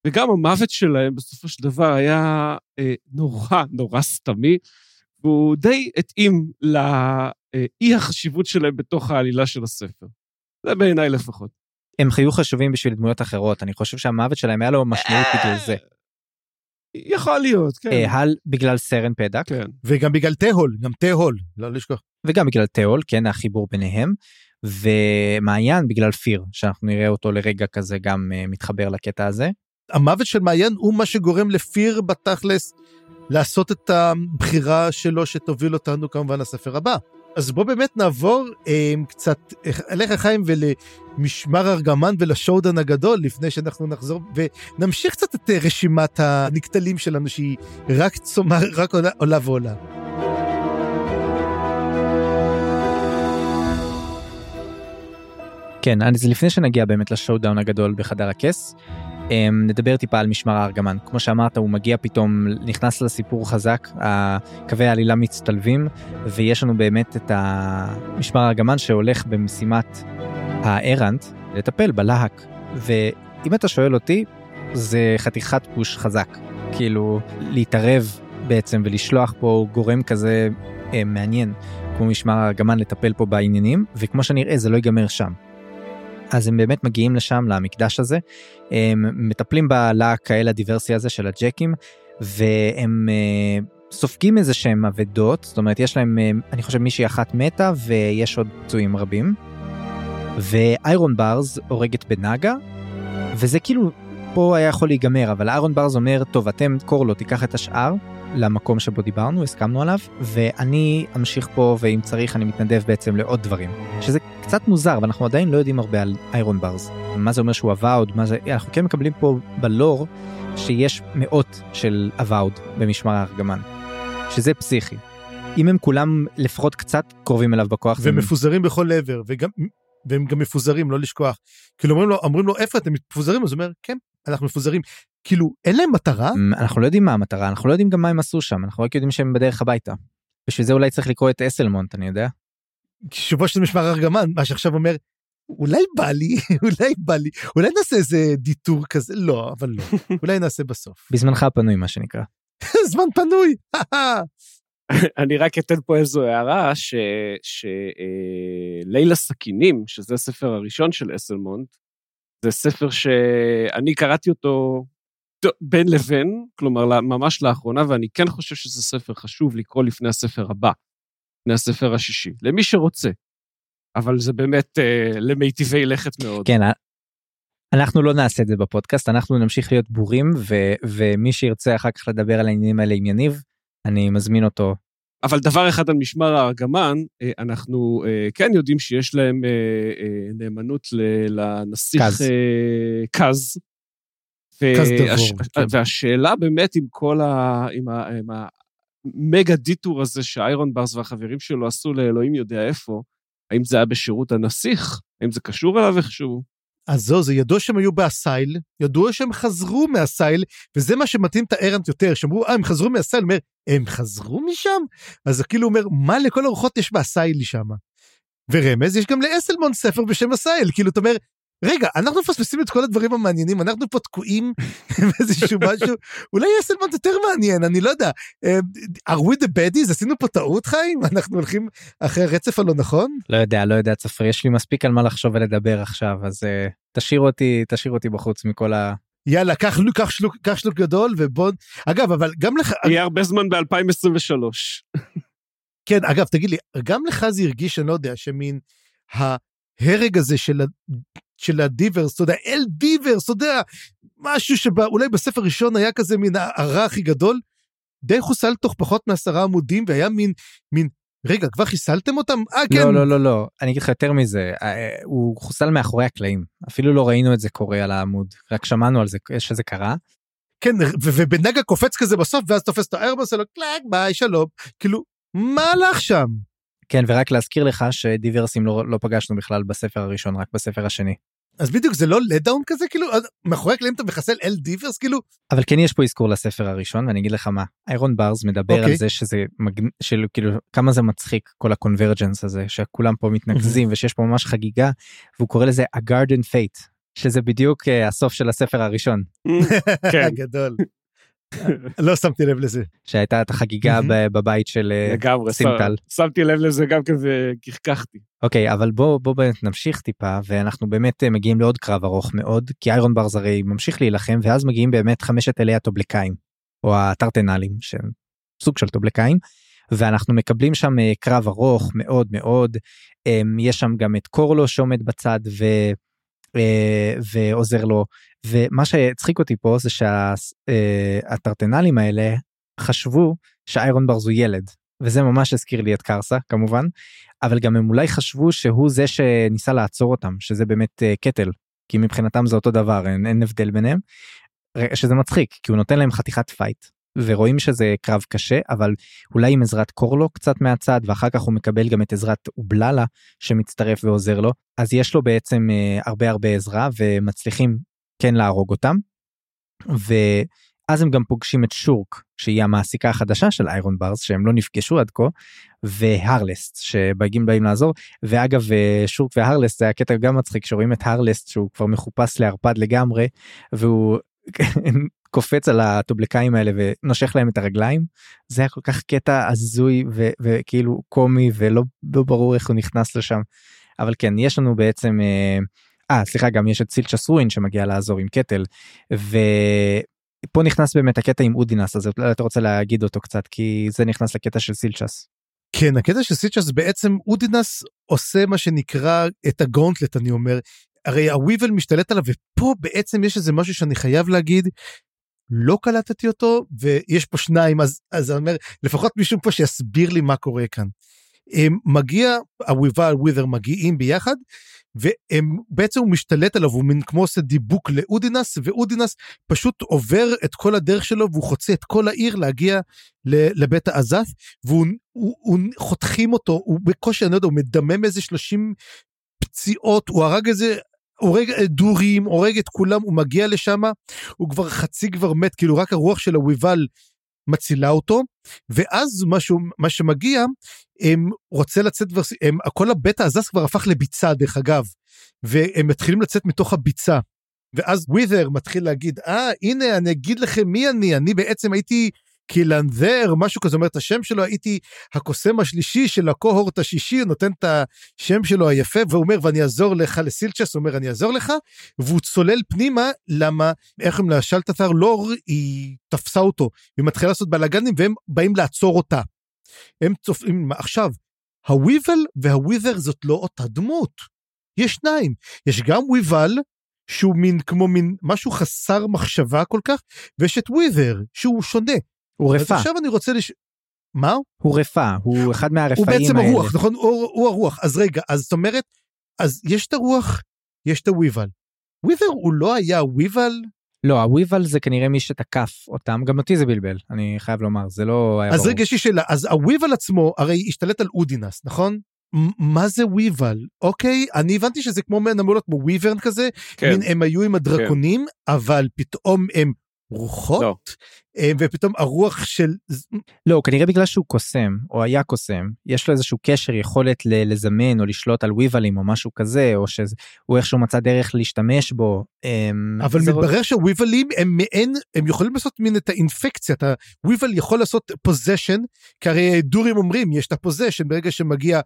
וגם המוות שלהם בסופו של דבר היה אה, נורא נורא סתמי, והוא די התאים לאי החשיבות שלהם בתוך העלילה של הספר. זה בעיניי לפחות. הם היו חשובים בשביל דמויות אחרות, אני חושב שהמוות שלהם היה לו משמעות בגלל זה. יכול להיות, כן. אה, הל בגלל סרן פדק, כן. וגם בגלל תהול, גם תהול, לא לשכוח. וגם בגלל תיאול, כן, החיבור ביניהם, ומעיין בגלל פיר, שאנחנו נראה אותו לרגע כזה גם אה, מתחבר לקטע הזה. המוות של מעיין הוא מה שגורם לפיר בתכלס לעשות את הבחירה שלו שתוביל אותנו כמובן לספר הבא. אז בוא באמת נעבור אה, קצת אליך חיים ולמשמר ארגמן ולשואודן הגדול לפני שאנחנו נחזור ונמשיך קצת את אה, רשימת הנקטלים שלנו שהיא רק צומח, רק עולה, עולה ועולה. כן, אז לפני שנגיע באמת לשואודאון הגדול בחדר הכס, אמ, נדבר טיפה על משמר הארגמן. כמו שאמרת, הוא מגיע פתאום, נכנס לסיפור חזק, קווי העלילה מצטלבים, ויש לנו באמת את המשמר הארגמן שהולך במשימת הארנט לטפל בלהק. ואם אתה שואל אותי, זה חתיכת פוש חזק. כאילו, להתערב בעצם ולשלוח פה גורם כזה אה, מעניין, כמו משמר הארגמן לטפל פה בעניינים, וכמו שנראה, זה לא ייגמר שם. אז הם באמת מגיעים לשם, למקדש הזה, הם מטפלים בלהק האל הדיברסי הזה של הג'קים, והם אה, סופגים איזה שהם אבדות, זאת אומרת, יש להם, אה, אני חושב, מישהי אחת מתה, ויש עוד פצועים רבים. ואיירון ברז הורגת בנאגה, וזה כאילו, פה היה יכול להיגמר, אבל איירון ברז אומר, טוב, אתם, קורלו, תיקח את השאר. למקום שבו דיברנו, הסכמנו עליו, ואני אמשיך פה, ואם צריך אני מתנדב בעצם לעוד דברים. שזה קצת מוזר, ואנחנו עדיין לא יודעים הרבה על איירון ברז. מה זה אומר שהוא אבאוד, מה זה... אנחנו כן מקבלים פה בלור שיש מאות של אבאוד במשמר הארגמן, שזה פסיכי. אם הם כולם לפחות קצת קרובים אליו בכוח. ומפוזרים בכל עבר, וגם, והם גם מפוזרים, לא לשכוח. כאילו אומרים לו, אומרים לו, איפה אתם מפוזרים? אז הוא אומר, כן, אנחנו מפוזרים. כאילו, אין להם מטרה? אנחנו לא יודעים מה המטרה, אנחנו לא יודעים גם מה הם עשו שם, אנחנו רק יודעים שהם בדרך הביתה. בשביל זה אולי צריך לקרוא את אסלמונט, אני יודע. תשובו של משמר ארגמן, מה שעכשיו אומר, אולי בא לי, [LAUGHS] אולי בא לי, אולי נעשה איזה דיטור כזה, לא, אבל לא, [LAUGHS] אולי נעשה בסוף. בזמנך הפנוי, מה שנקרא. [LAUGHS] זמן פנוי. אני רק אתן פה איזו הערה, שליל סכינים, שזה הספר הראשון של אסלמונט, זה ספר שאני קראתי אותו בין לבין, כלומר ממש לאחרונה, ואני כן חושב שזה ספר חשוב לקרוא לפני הספר הבא, לפני הספר השישי, למי שרוצה. אבל זה באמת אה, למיטיבי לכת מאוד. כן, אנחנו לא נעשה את זה בפודקאסט, אנחנו נמשיך להיות בורים, ו- ומי שירצה אחר כך לדבר על העניינים האלה עם יניב, אני מזמין אותו. אבל דבר אחד על משמר הארגמן, אה, אנחנו אה, כן יודעים שיש להם אה, נאמנות לנסיך קז. קז. דבור, כן. והשאלה באמת עם כל ה... עם ה... עם המגה דיטור הזה שאיירון ברס והחברים שלו עשו לאלוהים יודע איפה, האם זה היה בשירות הנסיך? האם זה קשור אליו איכשהו? אז זהו, זה ידוע שהם היו באסייל, ידוע שהם חזרו מהסייל, וזה מה שמתאים את הארנט יותר, שאמרו, אה, הם חזרו מהסייל, אומר, הם חזרו משם? אז זה כאילו אומר, מה לכל הרוחות יש באסייל שם? ורמז, יש גם לאסלמון ספר בשם הסייל, כאילו, אתה אומר, רגע, אנחנו מפספסים את כל הדברים המעניינים, אנחנו פה תקועים באיזשהו משהו, אולי אסלמון יותר מעניין, אני לא יודע. אה, are we the baddies? עשינו פה טעות, חיים? אנחנו הולכים אחרי הרצף הלא נכון? לא יודע, לא יודע, צפרי, יש לי מספיק על מה לחשוב ולדבר עכשיו, אז uh, תשאיר אותי, תשאיר אותי בחוץ מכל ה... יאללה, קח, קח, שלוק, קח שלוק גדול ובוא... אגב, אבל גם לך... יהיה הרבה זמן ב-2023. [LAUGHS] כן, אגב, תגיד לי, גם לך זה הרגיש, אני לא יודע, שמין ההרג הזה של של הדיברס, אתה יודע, אל דיברס, אתה יודע, משהו שאולי בספר ראשון היה כזה מין הרע הכי גדול, די חוסל תוך פחות מעשרה עמודים, והיה מין, מין, רגע, כבר חיסלתם אותם? אה, כן. לא, לא, לא, לא, אני אגיד לך יותר מזה, אה, הוא חוסל מאחורי הקלעים, אפילו לא ראינו את זה קורה על העמוד, רק שמענו על זה, שזה קרה. כן, ובנגה קופץ כזה בסוף, ואז תופס את האיירון ברז, אלו קלאק, ביי, שלום, כאילו, מה הלך שם? כן, ורק להזכיר לך שדיברסים לא, לא פגשנו בכלל בספר הראשון, רק בספר השני. אז בדיוק זה לא לדאון כזה כאילו מאחורי הקלעים אתה מחסל אל דיברס כאילו אבל כן יש פה אזכור לספר הראשון ואני אגיד לך מה איירון ברס מדבר okay. על אוקיי. זה שזה מגנ... של כאילו כמה זה מצחיק כל הקונברג'נס הזה שכולם פה מתנקזים ושיש פה ממש חגיגה והוא קורא לזה a garden fate שזה בדיוק uh, הסוף של הספר הראשון. כן [LAUGHS] גדול. לא שמתי לב לזה. שהייתה את החגיגה בבית של אה, סימטל. שמתי לב לזה גם כן וקחקחתי. אוקיי אבל בוא בוא באמת נמשיך טיפה ואנחנו באמת אה, מגיעים לעוד קרב ארוך מאוד כי איירון ברז הרי ממשיך להילחם ואז מגיעים באמת חמשת אלי הטובלקאים או הטרטנלים שהם סוג של טובלקאים. ואנחנו מקבלים שם אה, קרב ארוך מאוד מאוד יש שם גם את קורלו שעומד בצד ו... ועוזר לו ומה שהצחיק אותי פה זה שהטרטנלים אה, האלה חשבו שאיירון ברז הוא ילד וזה ממש הזכיר לי את קרסה כמובן אבל גם הם אולי חשבו שהוא זה שניסה לעצור אותם שזה באמת uh, קטל כי מבחינתם זה אותו דבר אין, אין הבדל ביניהם. שזה מצחיק כי הוא נותן להם חתיכת fight ורואים שזה קרב קשה אבל אולי עם עזרת קורלו קצת מהצד ואחר כך הוא מקבל גם את עזרת אובללה שמצטרף ועוזר לו אז יש לו בעצם uh, הרבה הרבה עזרה ומצליחים כן להרוג אותם. ואז הם גם פוגשים את שורק שהיא המעסיקה החדשה של איירון ברס שהם לא נפגשו עד כה והרלסט שבאים באים לעזור ואגב אה, שורק והרלסט זה הקטע גם מצחיק שרואים את הרלסט שהוא כבר מחופש לערפד לגמרי והוא קופץ על הטובלקאים האלה ונושך להם את הרגליים זה היה כל כך קטע הזוי ו- וכאילו קומי ולא לא ברור איך הוא נכנס לשם אבל כן יש לנו בעצם. אה, אה סליחה גם יש את סילצ'ס רואין שמגיע לעזור עם קטל ופה נכנס באמת הקטע עם אודינס אז אתה רוצה להגיד אותו קצת כי זה נכנס לקטע של סילצ'ס. כן הקטע של סילצ'ס בעצם אודינס עושה מה שנקרא את ה gauntlet אני אומר הרי הוויבל משתלט עליו ופה בעצם יש איזה משהו שאני חייב להגיד לא קלטתי אותו ויש פה שניים אז אז אני אומר לפחות מישהו פה שיסביר לי מה קורה כאן. מגיע הוויבל ווית'ר מגיעים ביחד והם בעצם הוא משתלט עליו הוא מין כמו עושה דיבוק לאודינס ואודינס פשוט עובר את כל הדרך שלו והוא חוצה את כל העיר להגיע לבית האזף והוא הוא, הוא, חותכים אותו הוא בקושי אני לא יודע הוא מדמם איזה 30 פציעות הוא הרג איזה הורג דורים הורג את כולם הוא מגיע לשם הוא כבר חצי כבר מת כאילו רק הרוח של הוויבל מצילה אותו ואז משהו מה שמגיע הם רוצה לצאת הם כל הבית העזס כבר הפך לביצה דרך אגב והם מתחילים לצאת מתוך הביצה. ואז ווית'ר מתחיל להגיד אה הנה אני אגיד לכם מי אני אני בעצם הייתי קילנדר משהו כזה אומר את השם שלו הייתי הקוסם השלישי של הקוהורט השישי הוא נותן את השם שלו היפה והוא אומר ואני אעזור לך לסילצ'ס הוא אומר אני אעזור לך והוא צולל פנימה למה איך הם לשלטתר לור היא תפסה אותו היא מתחילה לעשות בלאגנים והם באים לעצור אותה. הם צופים עכשיו הוויבל והווית'ר זאת לא אותה דמות. יש שניים יש גם וויבל שהוא מין כמו מין משהו חסר מחשבה כל כך, ויש את ווית'ר שהוא שונה. הוא אז רפא, עכשיו אני רוצה לש... מה? הוא רפא, הוא אחד מהרפאים הוא האלה. בעצם הרוח, נכון? הוא, הוא הרוח. אז רגע, אז זאת אומרת, אז יש את הרוח, יש את הוויבל. ווית'ר הוא לא היה וויבל? לא, הוויבל זה כנראה מי שתקף אותם, גם אותי זה בלבל, אני חייב לומר, זה לא היה אז ברור. רגע, יש לי שאלה, אז הוויבל עצמו הרי השתלט על אודינס, נכון? מה זה וויבל? אוקיי, אני הבנתי שזה כמו להיות כמו וויברן כזה, כן. מין הם היו עם הדרקונים, אבל פתאום הם רוחות, לא. אה, ופתאום הרוח של... לא, כנראה בגלל שהוא קוסם, או היה קוסם, יש לו איזשהו קשר, יכולת ל- לזמן או לשלוט על וויבלים או משהו כזה, או שהוא איכשהו מצא דרך להשתמש בו. אמ, אבל זה- מתברר שהוויבלים הם מעין, הם יכולים לעשות מין את ה infection, אתה וויבל יכול לעשות possession, כי הרי האדורים אומרים, יש את ה possession, ברגע שמגיע,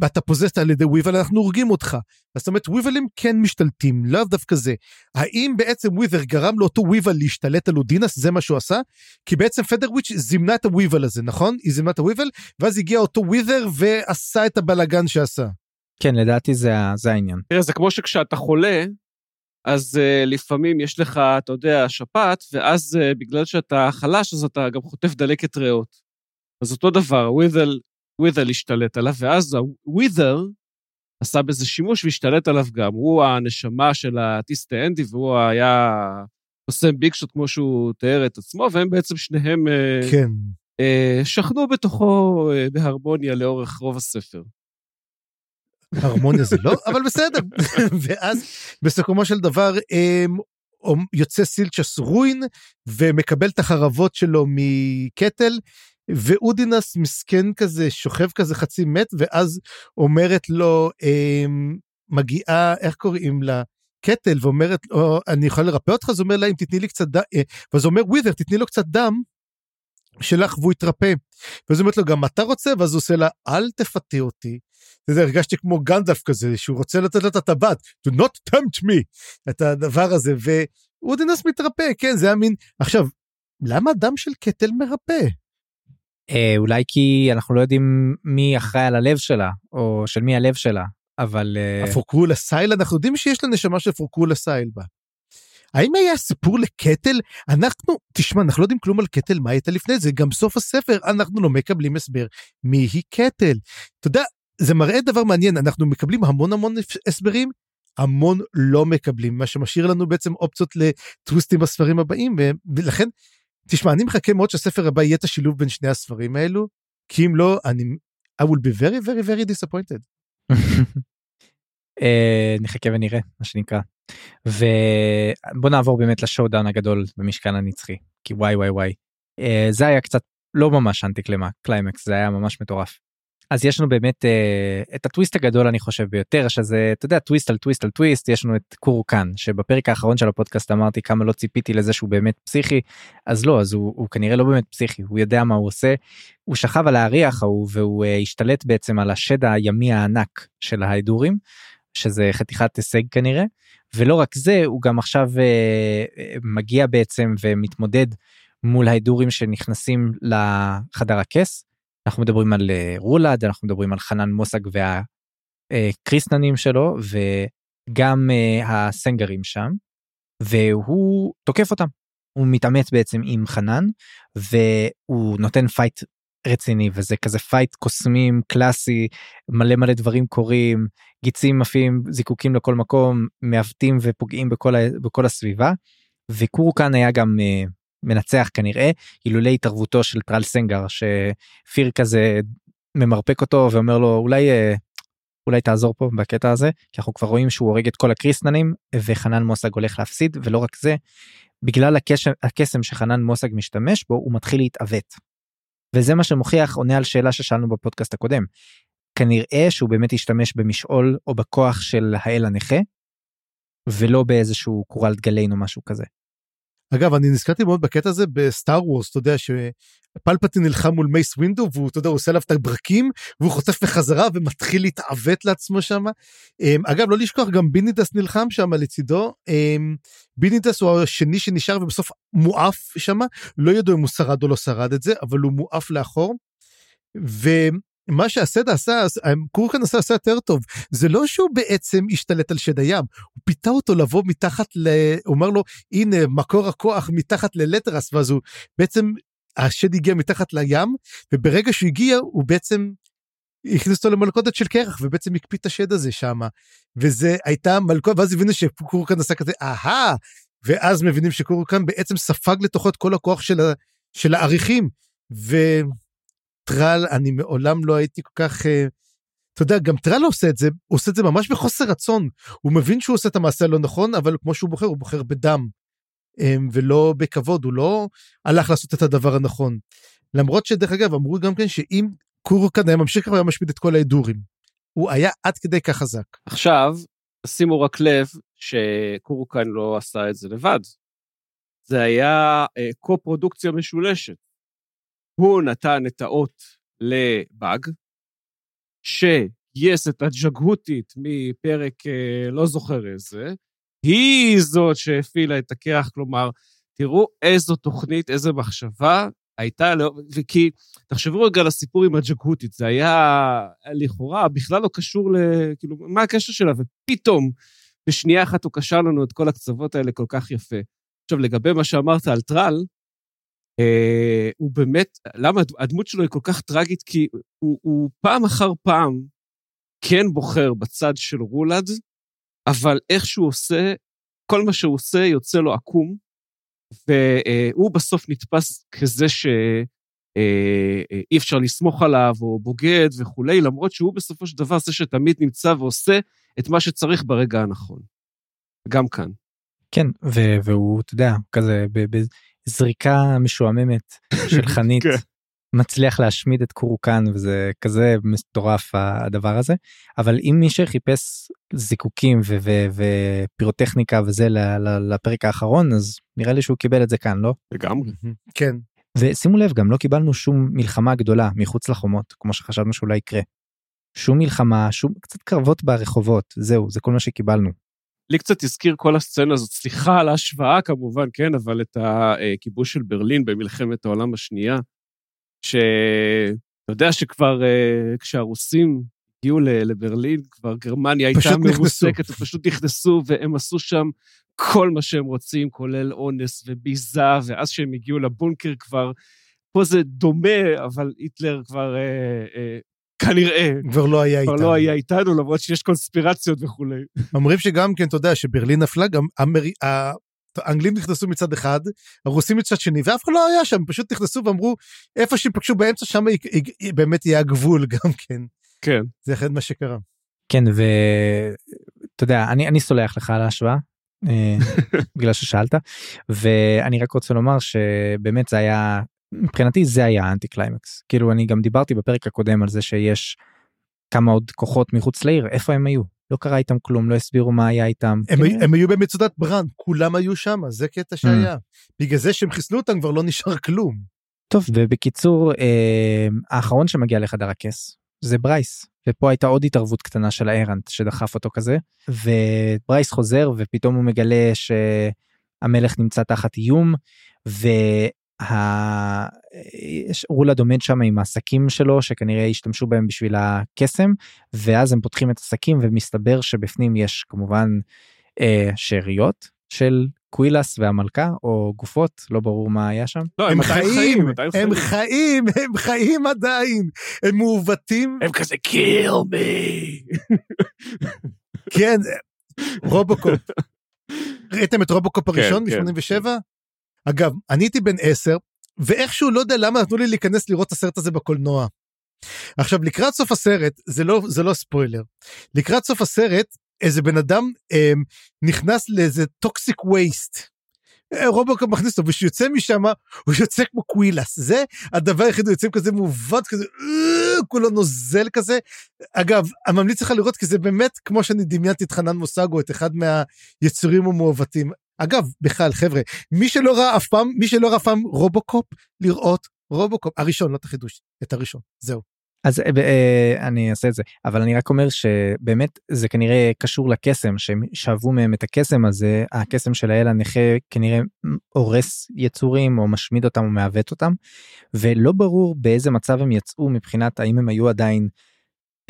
ואתה פוזסת על ידי וויבל, אנחנו הורגים אותך. אז זאת אומרת, וויבלים כן משתלטים, לאו דווקא זה. האם בעצם ווית'ר גרם לאותו וויבל להשתלט על אודינס, זה מה שהוא עשה? כי בעצם פדרוויץ' זימנה את הוויבל הזה, נכון? היא זימנה את הוויבל, ואז הגיע אותו ווית'ר ועשה את הבלאגן שעשה. כן, לדעתי זה זה העניין. תראה, זה כמו שכשאתה חולה, אז uh, לפעמים יש לך, אתה יודע, שפעת, ואז uh, בגלל שאתה חלש, אז אתה גם חוטף דלקת ריאות. אז אותו דבר, ווית'ל, ווית'ל השתלט עליו, ואז הווית'ר עשה בזה שימוש והשתלט עליו גם. הוא הנשמה של הטיסטה אנדי, והוא היה קוסם ביג שוט כמו שהוא תיאר את עצמו, והם בעצם שניהם uh, כן. uh, שכנו בתוכו uh, בהרמוניה לאורך רוב הספר. הרמוניה זה לא, [LAUGHS] אבל בסדר. ואז בסיכומו של דבר אומ- יוצא סילצ'ס רוין ומקבל את החרבות שלו מקטל, ואודינס מסכן כזה, שוכב כזה חצי מת, ואז אומרת לו, אמ, מגיעה, איך קוראים לה? קטל ואומרת לו אני יכולה לרפא אותך אז הוא אומר לה אם תתני לי קצת דם אה, ואז הוא אומר ווית'ר תתני לו קצת דם שלך והוא יתרפא. ואז אומרת לו גם אתה רוצה ואז הוא עושה לה אל תפתה אותי יודע, הרגשתי כמו גנדלף כזה, שהוא רוצה לתת לו את הטבעת, do not tempt me, את הדבר הזה, ואודינס מתרפא, כן, זה היה מין... עכשיו, למה דם של קטל מרפא? אה, אולי כי אנחנו לא יודעים מי אחראי על הלב שלה, או של מי הלב שלה, אבל... אה, הפורקולה סייל, אנחנו יודעים שיש לה נשמה של פורקולה סייל בה. האם היה סיפור לקטל? אנחנו, תשמע, אנחנו לא יודעים כלום על קטל, מה הייתה לפני זה, גם סוף הספר אנחנו לא מקבלים הסבר מי היא קטל. אתה יודע, זה מראה דבר מעניין, אנחנו מקבלים המון המון הסברים, המון לא מקבלים, מה שמשאיר לנו בעצם אופציות לטוויסטים בספרים הבאים, ולכן, תשמע, אני מחכה מאוד שהספר הבא יהיה את השילוב בין שני הספרים האלו, כי אם לא, אני, I will be very very very disappointed. אה, נחכה ונראה מה שנקרא. ובוא נעבור באמת ל showdown הגדול במשכן הנצחי כי וואי וואי וואי אה, זה היה קצת לא ממש אנטי קליימקס זה היה ממש מטורף. אז יש לנו באמת אה, את הטוויסט הגדול אני חושב ביותר שזה אתה יודע טוויסט על טוויסט על טוויסט יש לנו את קורו קאן שבפרק האחרון של הפודקאסט אמרתי כמה לא ציפיתי לזה שהוא באמת פסיכי אז לא אז הוא, הוא כנראה לא באמת פסיכי הוא יודע מה הוא עושה הוא שכב על האריח ההוא והוא אה, השתלט בעצם על השד הימי הענק של האדורים שזה חתיכת הישג כנראה ולא רק זה הוא גם עכשיו אה, אה, מגיע בעצם ומתמודד מול האדורים שנכנסים לחדר הכס. אנחנו מדברים על אה, רולד אנחנו מדברים על חנן מוסג והקריסנאנים שלו וגם אה, הסנגרים שם והוא תוקף אותם. הוא מתעמת בעצם עם חנן והוא נותן fight רציני וזה כזה fight קוסמים קלאסי מלא מלא דברים קורים גיצים עפים זיקוקים לכל מקום מעוותים ופוגעים בכל. בכל הסביבה וקורקן היה גם מנצח כנראה אילולי התערבותו של טרל סנגר שפיר כזה ממרפק אותו ואומר לו אולי uh, אולי תעזור פה בקטע הזה כי אנחנו כבר רואים שהוא הורג את כל הקריסטנים וחנן מוסג הולך להפסיד ולא רק זה בגלל הקשם, הקסם שחנן מוסג משתמש בו הוא מתחיל להתעוות. וזה מה שמוכיח עונה על שאלה ששאלנו בפודקאסט הקודם. כנראה שהוא באמת השתמש במשעול או בכוח של האל הנכה ולא באיזשהו קורלד גליין או משהו כזה. אגב, אני נזכרתי מאוד בקטע הזה בסטאר וורס, אתה יודע שפלפטין נלחם מול מייס ווינדו והוא, אתה יודע, הוא עושה עליו את הברקים והוא חוטף בחזרה ומתחיל להתעוות לעצמו שם. אגב, לא לשכוח, גם בינידס נלחם שם לצידו. בינידס הוא השני שנשאר ובסוף מועף שם, לא ידעו אם הוא שרד או לא שרד את זה, אבל הוא מואף לאחור. מה שהסדה עשה, קורקן עשה עשה יותר טוב. זה לא שהוא בעצם השתלט על שד הים, הוא פיתה אותו לבוא מתחת ל... הוא אמר לו, הנה מקור הכוח מתחת ללטרס, ואז הוא בעצם, השד הגיע מתחת לים, וברגע שהוא הגיע, הוא בעצם הכניס אותו למלכודת של קרח, ובעצם הקפיא את השד הזה שם. וזה הייתה מלכודת, ואז הבינו שקורקן עשה כזה, אהה, ואז מבינים שקורקן בעצם ספג לתוכו את כל הכוח של, ה... של העריכים. ו... טרל, אני מעולם לא הייתי כל כך... אה, אתה יודע, גם טרל עושה את זה, הוא עושה את זה ממש בחוסר רצון. הוא מבין שהוא עושה את המעשה הלא נכון, אבל כמו שהוא בוחר, הוא בוחר בדם. אמ, ולא בכבוד, הוא לא הלך לעשות את הדבר הנכון. למרות שדרך אגב, אמרו גם כן שאם קורקן היה ממשיך כבר היה משמיד את כל ההדורים. הוא היה עד כדי כך חזק. עכשיו, שימו רק לב שקורקן לא עשה את זה לבד. זה היה אה, קו-פרודוקציה משולשת. הוא נתן את האות לבאג, שגייס את הג'גהותית מפרק אה, לא זוכר איזה, היא זאת שהפעילה את הקרח, כלומר, תראו איזו תוכנית, איזו מחשבה הייתה, לא, וכי, תחשבו רגע על הסיפור עם הג'גהותית, זה היה לכאורה בכלל לא קשור ל... כאילו, מה הקשר שלה? ופתאום, בשנייה אחת הוא קשר לנו את כל הקצוות האלה כל כך יפה. עכשיו, לגבי מה שאמרת על טרל, הוא באמת, למה הדמות שלו היא כל כך טרגית? כי הוא, פעם אחר פעם כן בוחר בצד של רולד, אבל איך שהוא עושה, כל מה שהוא עושה יוצא לו עקום, והוא בסוף נתפס כזה שאי אה, אה, אפשר לסמוך עליו, או בוגד וכולי, למרות שהוא בסופו של דבר זה שתמיד נמצא ועושה את מה שצריך ברגע הנכון. גם כאן. כן, והוא, אתה יודע, כזה זריקה משועממת של [LAUGHS] חנית כן. מצליח להשמיד את קורקן וזה כזה מטורף הדבר הזה אבל אם מי שחיפש זיקוקים ופירוטכניקה וזה לפרק האחרון אז נראה לי שהוא קיבל את זה כאן לא? לגמרי. כן. ושימו לב גם לא קיבלנו שום מלחמה גדולה מחוץ לחומות כמו שחשבנו שאולי יקרה. שום מלחמה שום קצת קרבות ברחובות זהו זה כל מה שקיבלנו. לי קצת הזכיר כל הסצנה הזאת, סליחה על ההשוואה כמובן, כן, אבל את הכיבוש של ברלין במלחמת העולם השנייה, שאתה יודע שכבר uh, כשהרוסים הגיעו לברלין, כבר גרמניה הייתה מרוסקת, הם פשוט נכנסו והם עשו שם כל מה שהם רוצים, כולל אונס וביזה, ואז שהם הגיעו לבונקר כבר, פה זה דומה, אבל היטלר כבר uh, uh, כנראה. כבר לא היה איתנו. כבר לא היה איתנו, למרות שיש קונספירציות וכולי. אומרים שגם כן, אתה יודע, שברלין נפלה, גם אמר... האנגלים נכנסו מצד אחד, הרוסים מצד שני, ואף אחד לא היה שם, פשוט נכנסו ואמרו, איפה שהם פגשו באמצע, שם באמת יהיה הגבול [LAUGHS] גם כן. כן. זה אחד מה שקרה. כן, ואתה יודע, אני, אני סולח לך על ההשוואה, אה, [LAUGHS] בגלל ששאלת, ואני רק רוצה לומר שבאמת זה היה מבחינתי זה היה האנטי קליימקס כאילו אני גם דיברתי בפרק הקודם על זה שיש כמה עוד כוחות מחוץ לעיר איפה הם היו לא קרה איתם כלום לא הסבירו מה היה איתם הם, כן. הם היו במצודת ברנד כולם היו שם זה קטע שהיה mm. בגלל זה שהם חיסלו אותם כבר לא נשאר כלום. טוב ובקיצור אה, האחרון שמגיע לחדר הכס זה ברייס ופה הייתה עוד התערבות קטנה של הארנט שדחף אותו כזה וברייס חוזר ופתאום הוא מגלה שהמלך נמצא תחת איום. רולד עומד שם עם השקים שלו שכנראה השתמשו בהם בשביל הקסם ואז הם פותחים את השקים ומסתבר שבפנים יש כמובן אה, שאריות של קווילס והמלכה או גופות לא ברור מה היה שם. לא, הם, הם חיים, חיים, הם חיים, הם חיים עדיין, הם מעוותים. הם כזה kill me. כן, רובוקופ. ראיתם את רובוקופ הראשון כן, מ-87? אגב, אני הייתי בן 10, ואיכשהו לא יודע למה נתנו לי להיכנס לראות את הסרט הזה בקולנוע. עכשיו, לקראת סוף הסרט, זה לא, זה לא ספוילר, לקראת סוף הסרט, איזה בן אדם אה, נכנס לאיזה toxic waste. רובוקופ מכניס אותו, וכשהוא יוצא משם, הוא יוצא כמו קווילס. זה הדבר היחיד, הוא יוצא כזה מעוות, כזה, אה, כולו נוזל כזה. אגב, אני ממליץ לך לראות, כי זה באמת כמו שאני דמיינתי את חנן מוסג, את אחד מהיצורים המעוותים. אגב, בכלל, חבר'ה, מי שלא ראה אף פעם, מי שלא ראה אף פעם רובוקופ, לראות רובוקופ, הראשון, לא את החידוש, את הראשון, זהו. אז אה, אה, אני אעשה את זה אבל אני רק אומר שבאמת זה כנראה קשור לקסם שהם שאבו מהם את הקסם הזה הקסם של האל הנכה כנראה הורס יצורים או משמיד אותם או מעוות אותם ולא ברור באיזה מצב הם יצאו מבחינת האם הם היו עדיין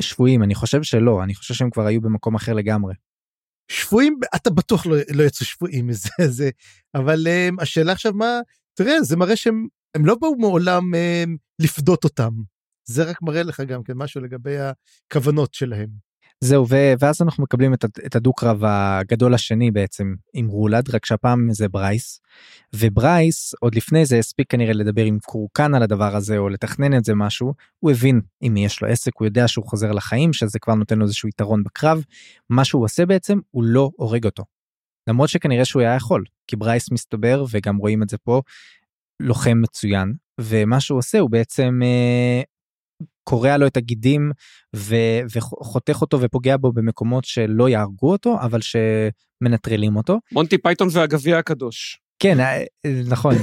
שבויים אני חושב שלא אני חושב שהם כבר היו במקום אחר לגמרי. שבויים אתה בטוח לא, לא יצאו שבויים מזה [LAUGHS] זה אבל um, השאלה עכשיו מה תראה זה מראה שהם הם לא באו מעולם um, לפדות אותם זה רק מראה לך גם כן משהו לגבי הכוונות שלהם. זהו ואז אנחנו מקבלים את הדו קרב הגדול השני בעצם עם רולד רק שהפעם זה ברייס. וברייס עוד לפני זה הספיק כנראה לדבר עם קורו קאן על הדבר הזה או לתכנן את זה משהו. הוא הבין עם מי יש לו עסק הוא יודע שהוא חוזר לחיים שזה כבר נותן לו איזשהו יתרון בקרב. מה שהוא עושה בעצם הוא לא הורג אותו. למרות שכנראה שהוא היה יכול כי ברייס מסתבר וגם רואים את זה פה לוחם מצוין. ומה שהוא עושה הוא בעצם אה, קורע לו את הגידים ו- וחותך אותו ופוגע בו במקומות שלא יהרגו אותו אבל שמנטרלים אותו. מונטי פייתון והגביע הקדוש. כן אה, נכון.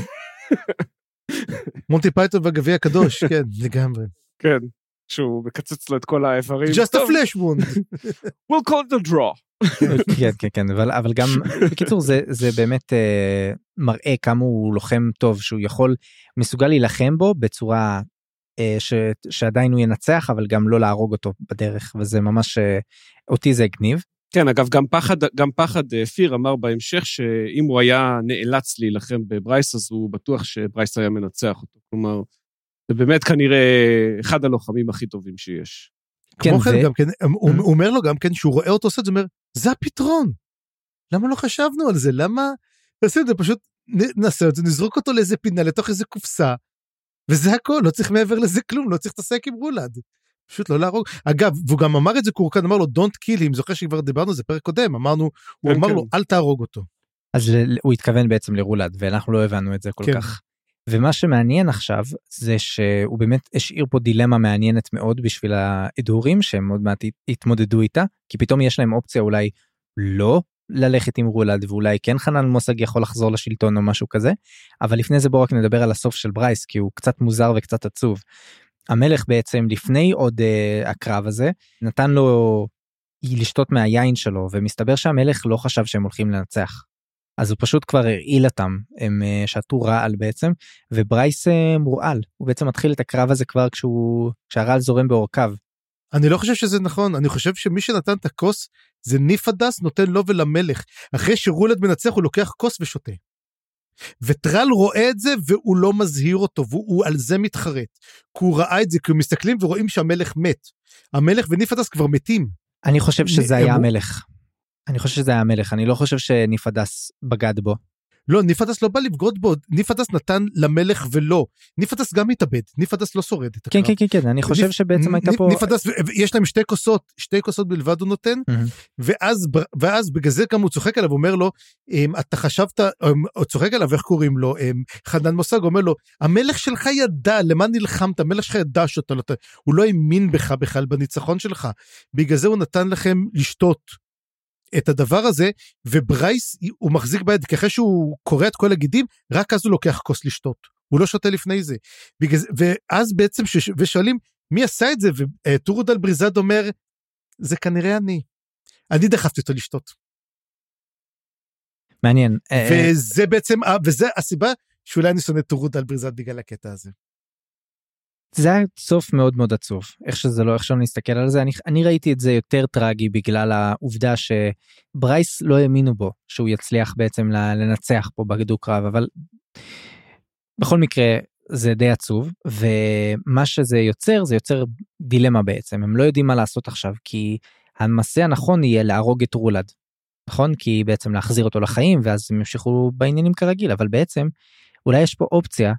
[LAUGHS] מונטי פייתון והגביע הקדוש [LAUGHS] כן לגמרי. כן. שהוא מקצץ לו את כל האיברים. just a flesh wound. [LAUGHS] we'll call it a draw. כן כן כן אבל אבל גם בקיצור זה זה באמת uh, מראה כמה הוא לוחם טוב שהוא יכול מסוגל להילחם בו בצורה ש, שעדיין הוא ינצח אבל גם לא להרוג אותו בדרך וזה ממש אה, אותי זה הגניב. כן אגב גם פחד גם פחד אה, פיר אמר בהמשך שאם הוא היה נאלץ להילחם בברייס אז הוא בטוח שברייס היה מנצח אותו כלומר. זה באמת כנראה אחד הלוחמים הכי טובים שיש. כן, כמו כן. גם כן הוא, הוא אומר לו גם כן שהוא רואה אותו עושה את זה אומר זה הפתרון. למה לא חשבנו על זה למה נשים את זה פשוט נעשה את זה נזרוק אותו לאיזה פינה לתוך איזה קופסה וזה הכל, לא צריך מעבר לזה כלום, לא צריך להתעסק עם רולד. פשוט לא להרוג. אגב, והוא גם אמר את זה קורקן, אמר לו Don't kill him, זוכר שכבר דיברנו על זה פרק קודם, אמרנו, הוא כן, אמר כן. לו אל תהרוג אותו. אז הוא התכוון בעצם לרולד, ואנחנו לא הבנו את זה כל כן. כך. ומה שמעניין עכשיו זה שהוא באמת השאיר פה דילמה מעניינת מאוד בשביל האדורים שהם עוד מעט יתמודדו איתה כי פתאום יש להם אופציה אולי לא ללכת עם רולד ואולי כן חנן מוסג יכול לחזור לשלטון או משהו כזה אבל לפני זה בואו רק נדבר על הסוף של ברייס כי הוא קצת מוזר וקצת עצוב. המלך בעצם לפני עוד uh, הקרב הזה נתן לו לשתות מהיין שלו ומסתבר שהמלך לא חשב שהם הולכים לנצח. אז הוא פשוט כבר הרעיל אותם הם uh, שתו רעל בעצם וברייס uh, מורעל הוא בעצם מתחיל את הקרב הזה כבר כשהוא כשהרעל זורם בעורקיו. אני לא חושב שזה נכון אני חושב שמי שנתן את הכוס זה ניפדס נותן לו ולמלך. אחרי שרולד מנצח הוא לוקח כוס ושותה. וטרל רואה את זה והוא לא מזהיר אותו והוא על זה מתחרט. כי הוא ראה את זה כי הם מסתכלים ורואים שהמלך מת. המלך וניפדס כבר מתים. אני חושב שזה היה המלך. אני חושב שזה היה המלך אני לא חושב שניפדס בגד בו. לא, ניפדס לא בא לבגוד בו, ניפדס נתן למלך ולא. ניפדס גם מתאבד, ניפדס לא שורד את כן, הקרב. כן, כן, כן, אני חושב שבעצם הייתה פה... ניפדס, יש להם שתי כוסות, שתי כוסות בלבד הוא נותן, ואז, ואז בגלל זה גם הוא צוחק עליו, אומר לו, אמ, אתה חשבת, אמ, הוא צוחק עליו, איך קוראים לו, אמ, חנן מוסג, אומר לו, המלך שלך ידע, למה נלחמת, המלך שלך ידע שאתה לא... הוא לא האמין בך בכלל, בניצחון שלך. בגלל זה הוא נתן לכם לשתות. את הדבר הזה, וברייס הוא מחזיק ביד, כי אחרי שהוא קורע את כל הגידים, רק אז הוא לוקח כוס לשתות. הוא לא שותה לפני זה. בגלל, ואז בעצם, ש, ושואלים, מי עשה את זה? וטורודל בריזד אומר, זה כנראה אני. אני דחפתי אותו לשתות. מעניין. אה, אה, וזה בעצם, וזה הסיבה שאולי אני שונא טורודל בריזד בגלל הקטע הזה. זה היה סוף מאוד מאוד עצוב איך שזה לא איך שלא נסתכל על זה. אני, אני ראיתי את זה יותר טרגי בגלל העובדה שברייס לא האמינו בו שהוא יצליח בעצם לנצח פה בגדו קרב אבל בכל מקרה זה די עצוב ומה שזה יוצר זה יוצר דילמה בעצם. הם לא יודעים מה לעשות עכשיו כי המעשה הנכון יהיה להרוג את רולד נכון? כי בעצם להחזיר אותו לחיים ואז הם ימשיכו בעניינים כרגיל אבל בעצם אולי יש פה אופציה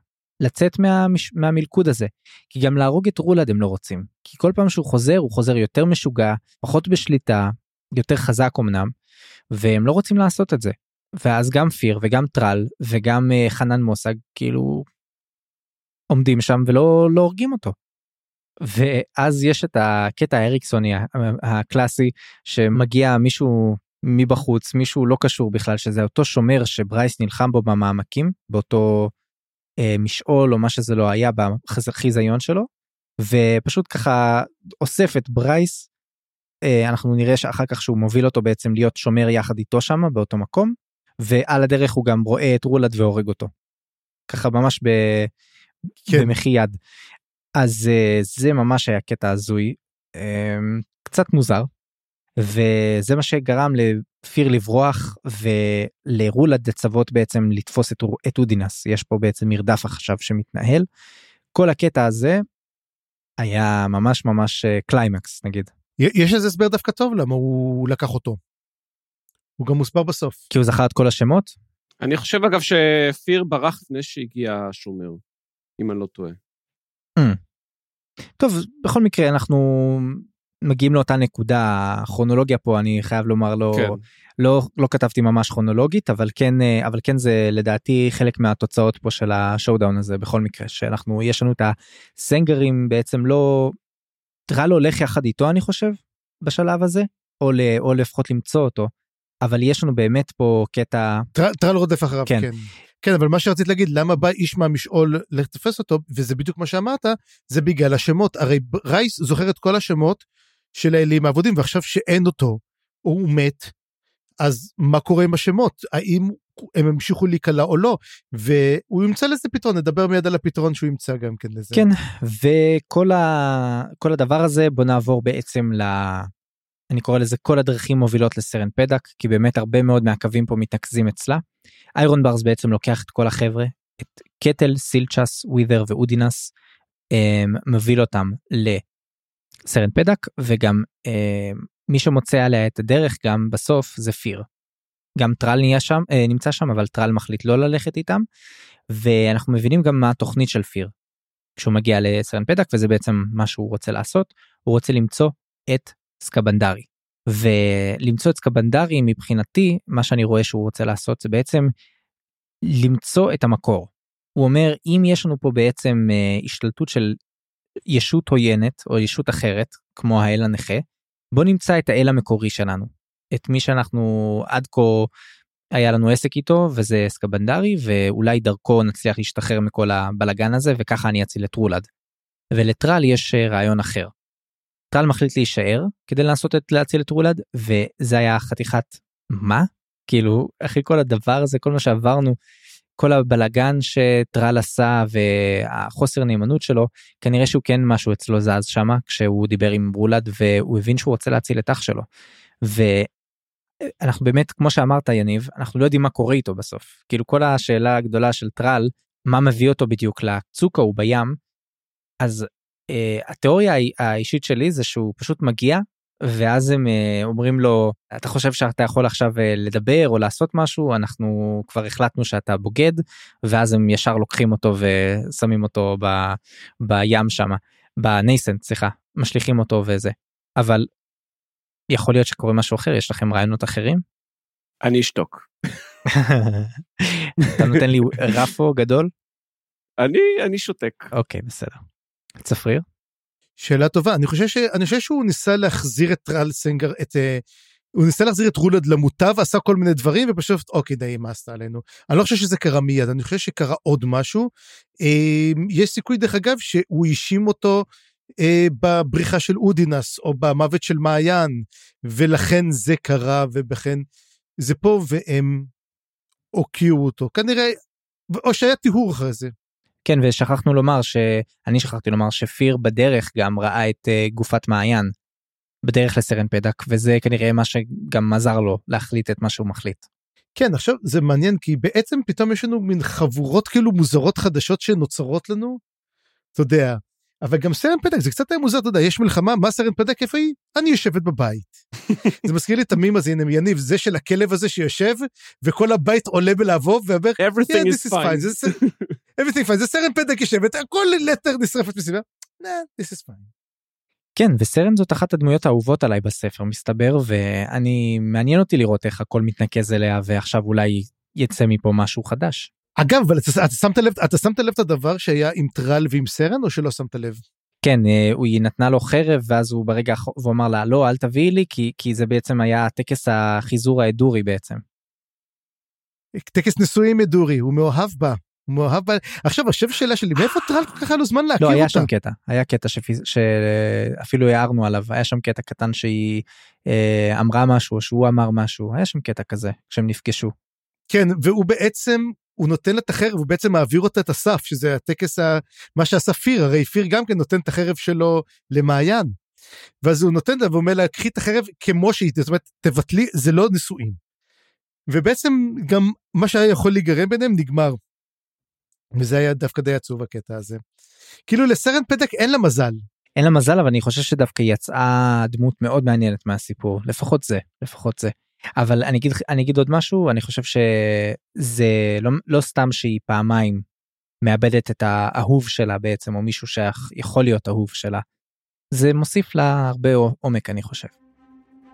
לצאת מהמש... מהמלכוד הזה. כי גם להרוג את רולד הם לא רוצים. כי כל פעם שהוא חוזר הוא חוזר יותר משוגע, פחות בשליטה, יותר חזק אמנם, והם לא רוצים לעשות את זה. ואז גם פיר וגם טרל וגם uh, חנן מוסג כאילו עומדים שם ולא לא הורגים אותו. ואז יש את הקטע האריקסוני הקלאסי שמגיע מישהו מבחוץ מישהו לא קשור בכלל שזה אותו שומר שברייס נלחם בו במעמקים באותו משעול או מה שזה לא היה בחיזיון שלו ופשוט ככה אוסף את ברייס. אה, אנחנו נראה שאחר כך שהוא מוביל אותו בעצם להיות שומר יחד איתו שם באותו מקום ועל הדרך הוא גם רואה את רולד והורג אותו. ככה ממש ב... כן. במחי יד. אז אה, זה ממש היה קטע הזוי קצת מוזר וזה מה שגרם לפיר לברוח ולרולד לצוות בעצם לתפוס את, את אודינס יש פה בעצם מרדף עכשיו שמתנהל. כל הקטע הזה היה ממש ממש קליימקס נגיד. יש איזה הסבר דווקא טוב למה הוא לקח אותו. הוא גם מוסבר בסוף. כי הוא זכר את כל השמות? אני חושב אגב שפיר ברח לפני שהגיע השומר, אם אני לא טועה. Mm. טוב בכל מקרה אנחנו מגיעים לאותה נקודה כרונולוגיה פה אני חייב לומר לא כן. לא לא כתבתי ממש כרונולוגית אבל כן אבל כן זה לדעתי חלק מהתוצאות פה של ה showdown הזה בכל מקרה שאנחנו יש לנו את הסנגרים בעצם לא. טרל הולך יחד איתו אני חושב בשלב הזה או, ל, או לפחות למצוא אותו אבל יש לנו באמת פה קטע טרל רודף אחריו כן. כן. כן אבל מה שרציתי להגיד למה בא איש מהמשעול לתפס אותו וזה בדיוק מה שאמרת זה בגלל השמות הרי רייס זוכר את כל השמות של האלים העבודים ועכשיו שאין אותו הוא מת אז מה קורה עם השמות האם הם המשיכו להיקלע או לא והוא ימצא לזה פתרון נדבר מיד על הפתרון שהוא ימצא גם כן לזה. כן וכל ה... הדבר הזה בוא נעבור בעצם ל... אני קורא לזה כל הדרכים מובילות לסרן פדק כי באמת הרבה מאוד מהקווים פה מתנקזים אצלה. איירון ברס בעצם לוקח את כל החבר'ה את קטל סילצ'ס ווית'ר ואודינס מביא אותם לסרן פדק וגם מי שמוצא עליה את הדרך גם בסוף זה פיר. גם טרל נהיה שם אה, נמצא שם אבל טרל מחליט לא ללכת איתם ואנחנו מבינים גם מה התוכנית של פיר. כשהוא מגיע לסרן פדק וזה בעצם מה שהוא רוצה לעשות הוא רוצה למצוא את סקבנדרי. ולמצוא את סקבנדרי מבחינתי מה שאני רואה שהוא רוצה לעשות זה בעצם למצוא את המקור. הוא אומר אם יש לנו פה בעצם אה, השתלטות של ישות עוינת או ישות אחרת כמו האל הנכה בוא נמצא את האל המקורי שלנו את מי שאנחנו עד כה היה לנו עסק איתו וזה סקבנדרי ואולי דרכו נצליח להשתחרר מכל הבלגן הזה וככה אני אציל את רולד. ולטרל יש אה, רעיון אחר. טרל מחליט להישאר כדי לנסות את להציל את רולד וזה היה חתיכת מה כאילו אחרי כל הדבר הזה כל מה שעברנו כל הבלגן שטרל עשה והחוסר נאמנות שלו כנראה שהוא כן משהו אצלו זז שמה כשהוא דיבר עם רולד והוא הבין שהוא רוצה להציל את אח שלו. ואנחנו באמת כמו שאמרת יניב אנחנו לא יודעים מה קורה איתו בסוף כאילו כל השאלה הגדולה של טרל מה מביא אותו בדיוק לצוקה הוא בים אז uh, התיאוריה האישית שלי זה שהוא פשוט מגיע ואז הם uh, אומרים לו אתה חושב שאתה יכול עכשיו uh, לדבר או לעשות משהו אנחנו כבר החלטנו שאתה בוגד ואז הם ישר לוקחים אותו ושמים אותו ב, בים שמה בנייסנט סליחה משליכים אותו וזה אבל יכול להיות שקורה משהו אחר יש לכם רעיונות אחרים? אני אשתוק. [LAUGHS] אתה נותן לי רפו גדול? אני אני שותק. אוקיי בסדר. צפריר? שאלה טובה. אני חושב שאני חושב שהוא ניסה להחזיר את רל סנגר את uh, הוא ניסה להחזיר את רולד למוטב עשה כל מיני דברים ופשוט אוקיי די מה עשתה עלינו? אני לא חושב שזה קרה מיד אני חושב שקרה עוד משהו. uh, יש סיכוי דרך אגב שהוא האשים אותו uh, בבריחה של אודינס או במוות של מעיין ולכן זה קרה ולכן זה פה והם הוקיעו אותו. כנראה או שהיה טיהור אחרי זה. כן ושכחנו לומר שאני שכחתי לומר שפיר בדרך גם ראה את uh, גופת מעיין בדרך לסרן פדק וזה כנראה מה שגם עזר לו להחליט את מה שהוא מחליט. כן עכשיו זה מעניין כי בעצם פתאום יש לנו מין חבורות כאילו מוזרות חדשות שנוצרות לנו. אתה יודע אבל גם סרן פדק זה קצת היה מוזר אתה יודע יש מלחמה מה סרן פדק איפה היא אני יושבת בבית. [LAUGHS] זה מזכיר לי את המים הזה הנה יניב זה של הכלב הזה שיושב וכל הבית עולה בלעבוב ואומר everything yeah, is fine. Everything fine זה סרן פדק יושבת הכל לטר נשרפת מסביבה. nah, this is fine. כן וסרן זאת אחת הדמויות האהובות עליי בספר מסתבר ואני מעניין אותי לראות איך הכל מתנקז אליה ועכשיו אולי יצא מפה משהו חדש. אגב אבל אתה, אתה שמת לב אתה שמת לב את הדבר שהיה עם טרל ועם סרן או שלא שמת לב? כן אה, היא נתנה לו חרב ואז הוא ברגע הוא אמר לה לא אל תביאי לי כי כי זה בעצם היה טקס החיזור האדורי בעצם. טקס נישואים אדורי הוא מאוהב בה. מאוהב בה. עכשיו עכשיו השאלה שלי מאיפה טרל כל כך היה לו זמן להכיר לא, אותה? היה שם קטע, היה קטע. שאפילו הערנו עליו, היה שם קטע קטן שהיא אה, אמרה משהו, שהוא אמר משהו, היה שם קטע כזה, כשהם נפגשו. כן והוא בעצם הוא נותן לה את החרב הוא בעצם מעביר אותה את הסף שזה הטקס ה... מה שעשה פיר הרי פיר גם כן נותן את החרב שלו למעיין. ואז הוא נותן לה ואומר לה קחי את החרב כמו שהיא זאת אומרת תבטלי זה לא נישואים. ובעצם גם מה שהיה יכול להיגרם ביניהם נגמר. וזה היה דווקא די עצוב הקטע הזה. כאילו לסרן פדק אין לה מזל. אין לה מזל, אבל אני חושב שדווקא יצאה דמות מאוד מעניינת מהסיפור, לפחות זה, לפחות זה. אבל אני אגיד, אני אגיד עוד משהו, אני חושב שזה לא, לא סתם שהיא פעמיים מאבדת את האהוב שלה בעצם, או מישהו שיכול להיות אהוב שלה. זה מוסיף לה הרבה עומק, אני חושב.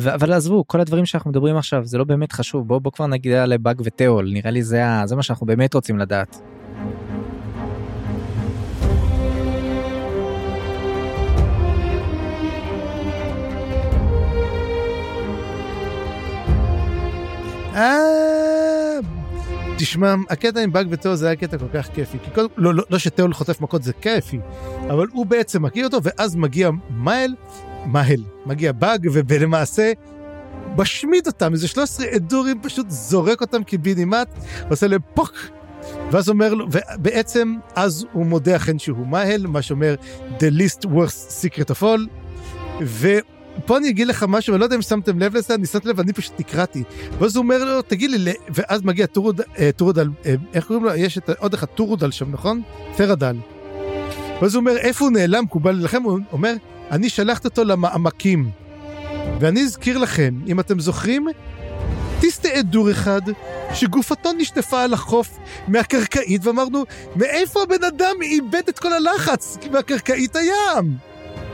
ו- אבל עזבו, כל הדברים שאנחנו מדברים עכשיו, זה לא באמת חשוב, בואו בוא כבר נגיע לבאג ותיאול, נראה לי זה, זה מה שאנחנו באמת רוצים לדעת. תשמע, הקטע עם באג ותהול זה היה קטע כל כך כיפי. כי קודם, לא, לא, לא שתהול חוטף מכות זה כיפי, אבל הוא בעצם מכיר אותו, ואז מגיע מייל, מייל, מגיע באג, ולמעשה משמיד אותם, איזה 13 אדורים פשוט זורק אותם קיבינימט, עושה להם פוק. ואז אומר לו, ובעצם אז הוא מודה אכן שהוא מייל, מה שאומר The least worst secret of all, ו... פה אני אגיד לך משהו, אני לא יודע אם שמתם לב לזה, אני שמתי לב, אני פשוט נקרעתי. ואז הוא אומר לו, תגיד לי, ואז מגיע טורוד, אה, טורודל, אה, איך קוראים לו? יש את, עוד אחד, טורודל שם, נכון? תרדל. ואז הוא אומר, איפה הוא נעלם? כי הוא בא להילחם, הוא אומר, אני שלחתי אותו למעמקים. ואני אזכיר לכם, אם אתם זוכרים, טיסטה דור אחד, שגופתו נשטפה על החוף מהקרקעית, ואמרנו, מאיפה הבן אדם איבד את כל הלחץ? מהקרקעית הים.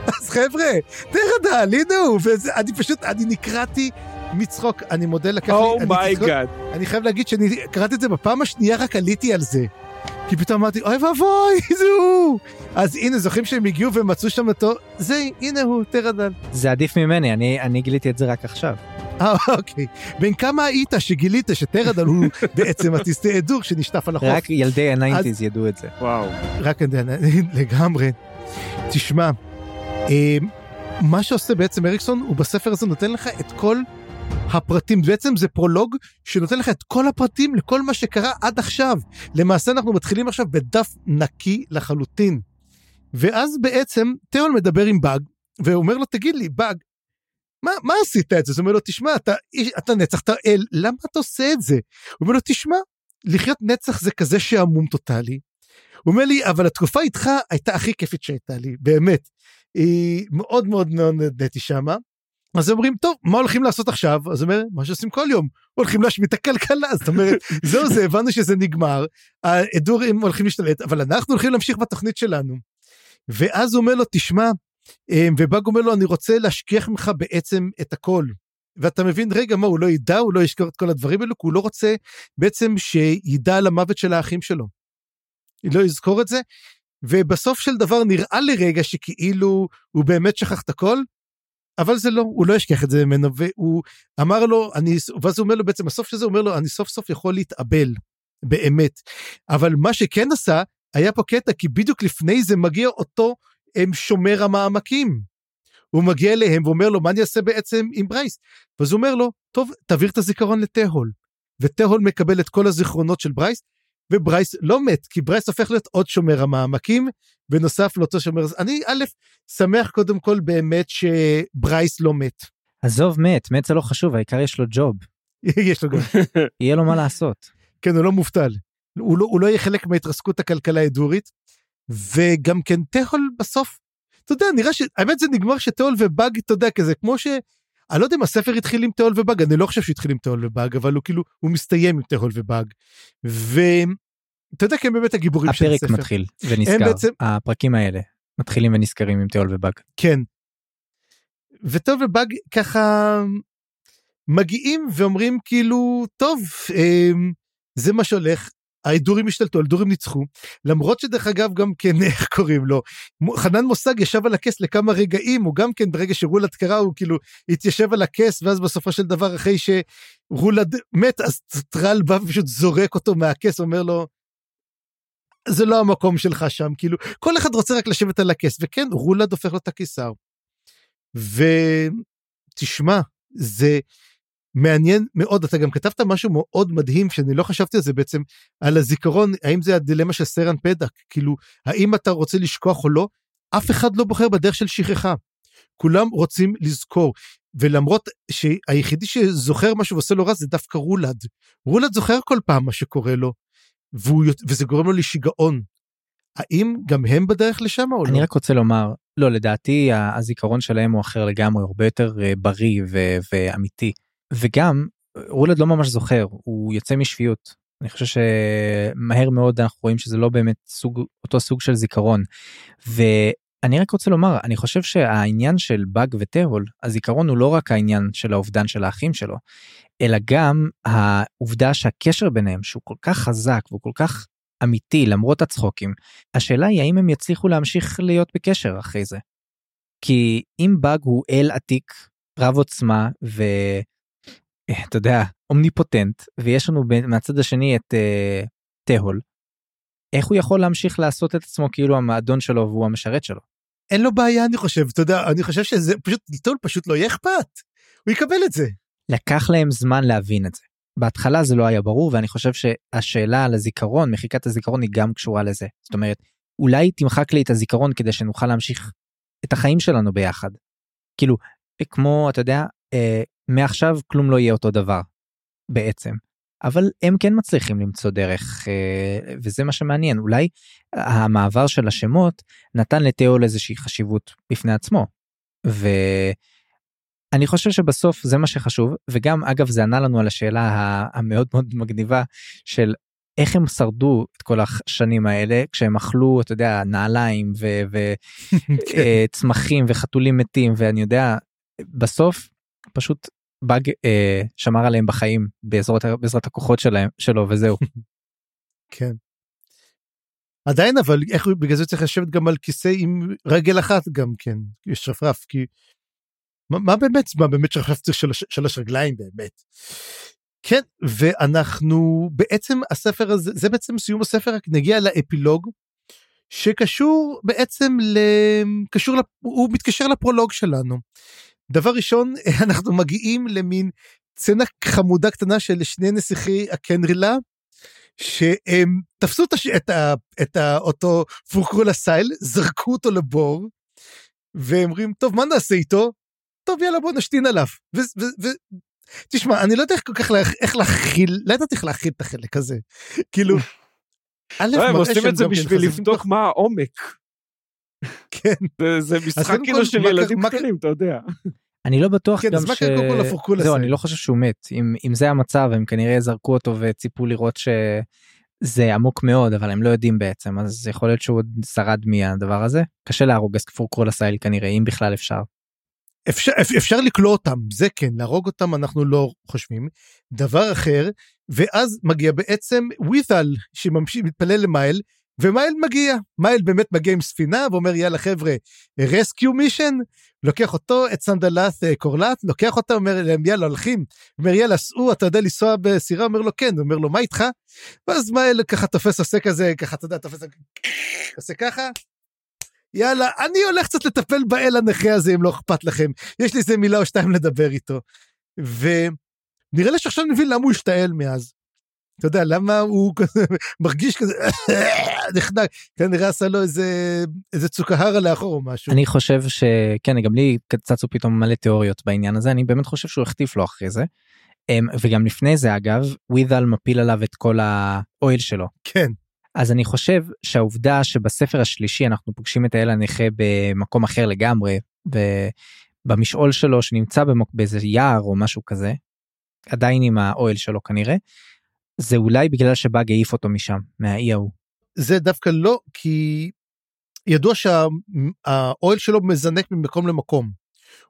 אז חבר'ה, תרדל, הנה הוא, ואני פשוט, אני נקרעתי מצחוק, אני מודה לקח לי, oh my god. אני חייב להגיד שאני קראתי את זה בפעם השנייה, רק עליתי על זה. כי פתאום אמרתי, אוי ואבוי, [LAUGHS] זה הוא! אז הנה, זוכרים שהם הגיעו ומצאו שם אותו, זה, הנה הוא, תרדל. זה עדיף ממני, אני, אני גיליתי את זה רק עכשיו. אה, אוקיי. בן כמה היית שגילית שתרדל הוא [LAUGHS] בעצם הטיסטה אדור שנשטף על החוף? רק ילדי ה nineties ידעו את זה. וואו. רק [LAUGHS] לגמרי. תשמע, מה שעושה בעצם אריקסון הוא בספר הזה נותן לך את כל הפרטים בעצם זה פרולוג שנותן לך את כל הפרטים לכל מה שקרה עד עכשיו למעשה אנחנו מתחילים עכשיו בדף נקי לחלוטין. ואז בעצם תיאול מדבר עם באג ואומר לו תגיד לי באג מה, מה עשית את זה? זאת אומרת לו תשמע אתה, אתה נצח אתה אל למה אתה עושה את זה? הוא אומר לו תשמע לחיות נצח זה כזה שעמום טוטאלי. הוא אומר לי אבל התקופה איתך הייתה הכי כיפית שהייתה לי באמת. היא מאוד מאוד מאוד נהניתי שמה. אז אומרים טוב מה הולכים לעשות עכשיו אז אומר מה שעושים כל יום הולכים להשמיט את הכלכלה זאת אומרת [LAUGHS] זהו זה הבנו שזה נגמר האדורים הולכים להשתלט אבל אנחנו הולכים להמשיך בתוכנית שלנו. ואז הוא אומר לו תשמע ובאג אומר לו אני רוצה להשכיח ממך בעצם את הכל. ואתה מבין רגע מה הוא לא ידע הוא לא ישכור את כל הדברים האלו כי הוא לא רוצה בעצם שידע על המוות של האחים שלו. לא יזכור את זה ובסוף של דבר נראה לרגע שכאילו הוא באמת שכח את הכל, אבל זה לא, הוא לא ישכח את זה ממנו, והוא אמר לו, אני, ואז הוא אומר לו בעצם, הסוף של זה, אומר לו, אני סוף סוף יכול להתאבל, באמת. אבל מה שכן עשה, היה פה קטע, כי בדיוק לפני זה מגיע אותו הם שומר המעמקים. הוא מגיע אליהם ואומר לו, מה אני אעשה בעצם עם ברייס? ואז הוא אומר לו, טוב, תעביר את הזיכרון לתהול. ותהול מקבל את כל הזיכרונות של ברייס, וברייס לא מת, כי ברייס הופך להיות עוד שומר המעמקים, בנוסף לאותו שומר, אני א', שמח קודם כל באמת שברייס לא מת. עזוב מת, מת זה לא חשוב, העיקר יש לו ג'וב. [LAUGHS] יש לו גם. [LAUGHS] יהיה לו מה לעשות. כן, הוא לא מובטל. הוא לא, הוא לא יהיה חלק מהתרסקות הכלכלה האדורית, וגם כן תהול בסוף, אתה יודע, נראה ש... האמת זה נגמר שתהול ובאג, אתה יודע, כזה, כמו ש... אני לא יודע אם הספר התחיל עם תהול ובאג, אני לא חושב שהוא התחיל עם תהול ובאג, אבל הוא כאילו, הוא מסתיים עם תהול ובאג. ואתה יודע כי הם באמת הגיבורים של הספר. הפרק מתחיל ונזכר, בעצם... הפרקים האלה מתחילים ונזכרים עם תהול ובאג. כן. ותהול ובאג ככה מגיעים ואומרים כאילו, טוב, זה מה שהולך, ההדורים השתלטו, ההדורים ניצחו, למרות שדרך אגב גם כן, [LAUGHS] איך קוראים לו, חנן מושג ישב על הכס לכמה רגעים, הוא גם כן ברגע שרולד קרא הוא כאילו התיישב על הכס, ואז בסופו של דבר אחרי שרולד מת, אז טרל בא ופשוט זורק אותו מהכס, אומר לו, זה לא המקום שלך שם, כאילו, כל אחד רוצה רק לשבת על הכס, וכן, רולד הופך לו את הקיסר. ותשמע, זה מעניין מאוד, אתה גם כתבת משהו מאוד מדהים, שאני לא חשבתי על זה בעצם, על הזיכרון, האם זה הדילמה של סרן פדק, כאילו, האם אתה רוצה לשכוח או לא, אף אחד לא בוחר בדרך של שכחה. כולם רוצים לזכור, ולמרות שהיחידי שזוכר משהו ועושה לו רע זה דווקא רולד. רולד זוכר כל פעם מה שקורה לו, והוא, וזה גורם לו לשיגעון. האם גם הם בדרך לשם או לא? אני רק רוצה לומר, לא, לדעתי הזיכרון שלהם הוא אחר לגמרי, הרבה יותר אה, בריא ו- ואמיתי. וגם, רולד לא ממש זוכר, הוא יוצא משפיות. אני חושב שמהר מאוד אנחנו רואים שזה לא באמת סוג, אותו סוג של זיכרון. ואני רק רוצה לומר, אני חושב שהעניין של באג וטרול, הזיכרון הוא לא רק העניין של האובדן של האחים שלו, אלא גם העובדה שהקשר ביניהם שהוא כל כך חזק והוא כל כך אמיתי למרות הצחוקים, השאלה היא האם הם יצליחו להמשיך להיות בקשר אחרי זה. כי אם באג הוא אל עתיק, רב עוצמה ואתה יודע, אומניפוטנט, ויש לנו מהצד השני את uh, תהול, איך הוא יכול להמשיך לעשות את עצמו כאילו המאדון שלו והוא המשרת שלו? אין לו בעיה אני חושב, אתה יודע, אני חושב שזה פשוט, לטול פשוט לא יהיה אכפת, הוא יקבל את זה. לקח להם זמן להבין את זה. בהתחלה זה לא היה ברור ואני חושב שהשאלה על הזיכרון מחיקת הזיכרון היא גם קשורה לזה זאת אומרת אולי תמחק לי את הזיכרון כדי שנוכל להמשיך את החיים שלנו ביחד. כאילו כמו אתה יודע אה, מעכשיו כלום לא יהיה אותו דבר בעצם אבל הם כן מצליחים למצוא דרך אה, וזה מה שמעניין אולי המעבר של השמות נתן לתיאול איזושהי חשיבות בפני עצמו. ו... אני חושב שבסוף זה מה שחשוב וגם אגב זה ענה לנו על השאלה המאוד מאוד מגניבה של איך הם שרדו את כל השנים האלה כשהם אכלו אתה יודע נעליים וצמחים [LAUGHS] כן. אה, וחתולים מתים ואני יודע בסוף פשוט באג אה, שמר עליהם בחיים בעזרת, בעזרת הכוחות שלהם שלו וזהו. [LAUGHS] כן. עדיין אבל איך בגלל זה צריך לשבת גם על כיסא עם רגל אחת גם כן יש רפרף כי מה, מה באמת, מה באמת שחשבתי צריך שלוש, שלוש רגליים באמת. כן, ואנחנו בעצם הספר הזה, זה בעצם סיום הספר, רק נגיע לאפילוג, שקשור בעצם ל... קשור, לפ... הוא מתקשר לפרולוג שלנו. דבר ראשון, [LAUGHS] אנחנו מגיעים למין סצנה חמודה קטנה של שני נסיכי הקנרילה, שהם תפסו את, הש... את, ה... את ה... אותו פורקרולה סייל, זרקו אותו לבור, והם אומרים, טוב, מה נעשה איתו? טוב יאללה בוא נשתין עליו. תשמע אני לא יודע כל כך איך להכיל לא ידעתי איך להכיל את החלק הזה כאילו. לא, הם עושים את זה בשביל לבדוק מה העומק. כן. זה משחק כאילו של ילדים קטנים אתה יודע. אני לא בטוח כן, גם ש... זהו, אני לא חושב שהוא מת. אם, אם זה המצב הם כנראה זרקו אותו וציפו לראות שזה עמוק מאוד אבל הם לא יודעים בעצם אז יכול להיות שהוא עוד שרד מהדבר הזה. קשה להרוג פורקרול אסייל כנראה אם בכלל אפשר. אפשר, אפשר לכלוא אותם, זה כן, להרוג אותם אנחנו לא חושבים. דבר אחר, ואז מגיע בעצם ווית'ל שמתפלל למייל, ומייל מגיע, מייל באמת מגיע עם ספינה ואומר יאללה חבר'ה, rescue mission, לוקח אותו, את סנדלת אה, קורלט, לוקח אותה, אומר להם יאללה הולכים, אומר יאללה סעו, אתה יודע לנסוע בסירה, אומר לו כן, אומר לו מה איתך? ואז מייל ככה תופס עושה כזה, ככה אתה יודע, תופס, עושה ככה, יאללה, אני הולך קצת לטפל באל הנכה הזה, אם לא אכפת לכם. יש לי איזה מילה או שתיים לדבר איתו. ונראה לי שעכשיו אני מבין למה הוא השתעל מאז. אתה יודע, למה הוא [LAUGHS] מרגיש כזה [LAUGHS] נחנק, כנראה עשה לו איזה, איזה צוקהרה לאחור או משהו. אני חושב שכן, גם לי צצו פתאום מלא תיאוריות בעניין הזה, אני באמת חושב שהוא החטיף לו אחרי זה. אמ, וגם לפני זה אגב, וויזל מפיל עליו את כל האויל שלו. כן. אז אני חושב שהעובדה שבספר השלישי אנחנו פוגשים את האל הנכה במקום אחר לגמרי, במשעול שלו שנמצא באיזה יער או משהו כזה, עדיין עם האוהל שלו כנראה, זה אולי בגלל שבאג העיף אותו משם, מהאי ההוא. זה דווקא לא, כי ידוע שהאוהל שלו מזנק ממקום למקום.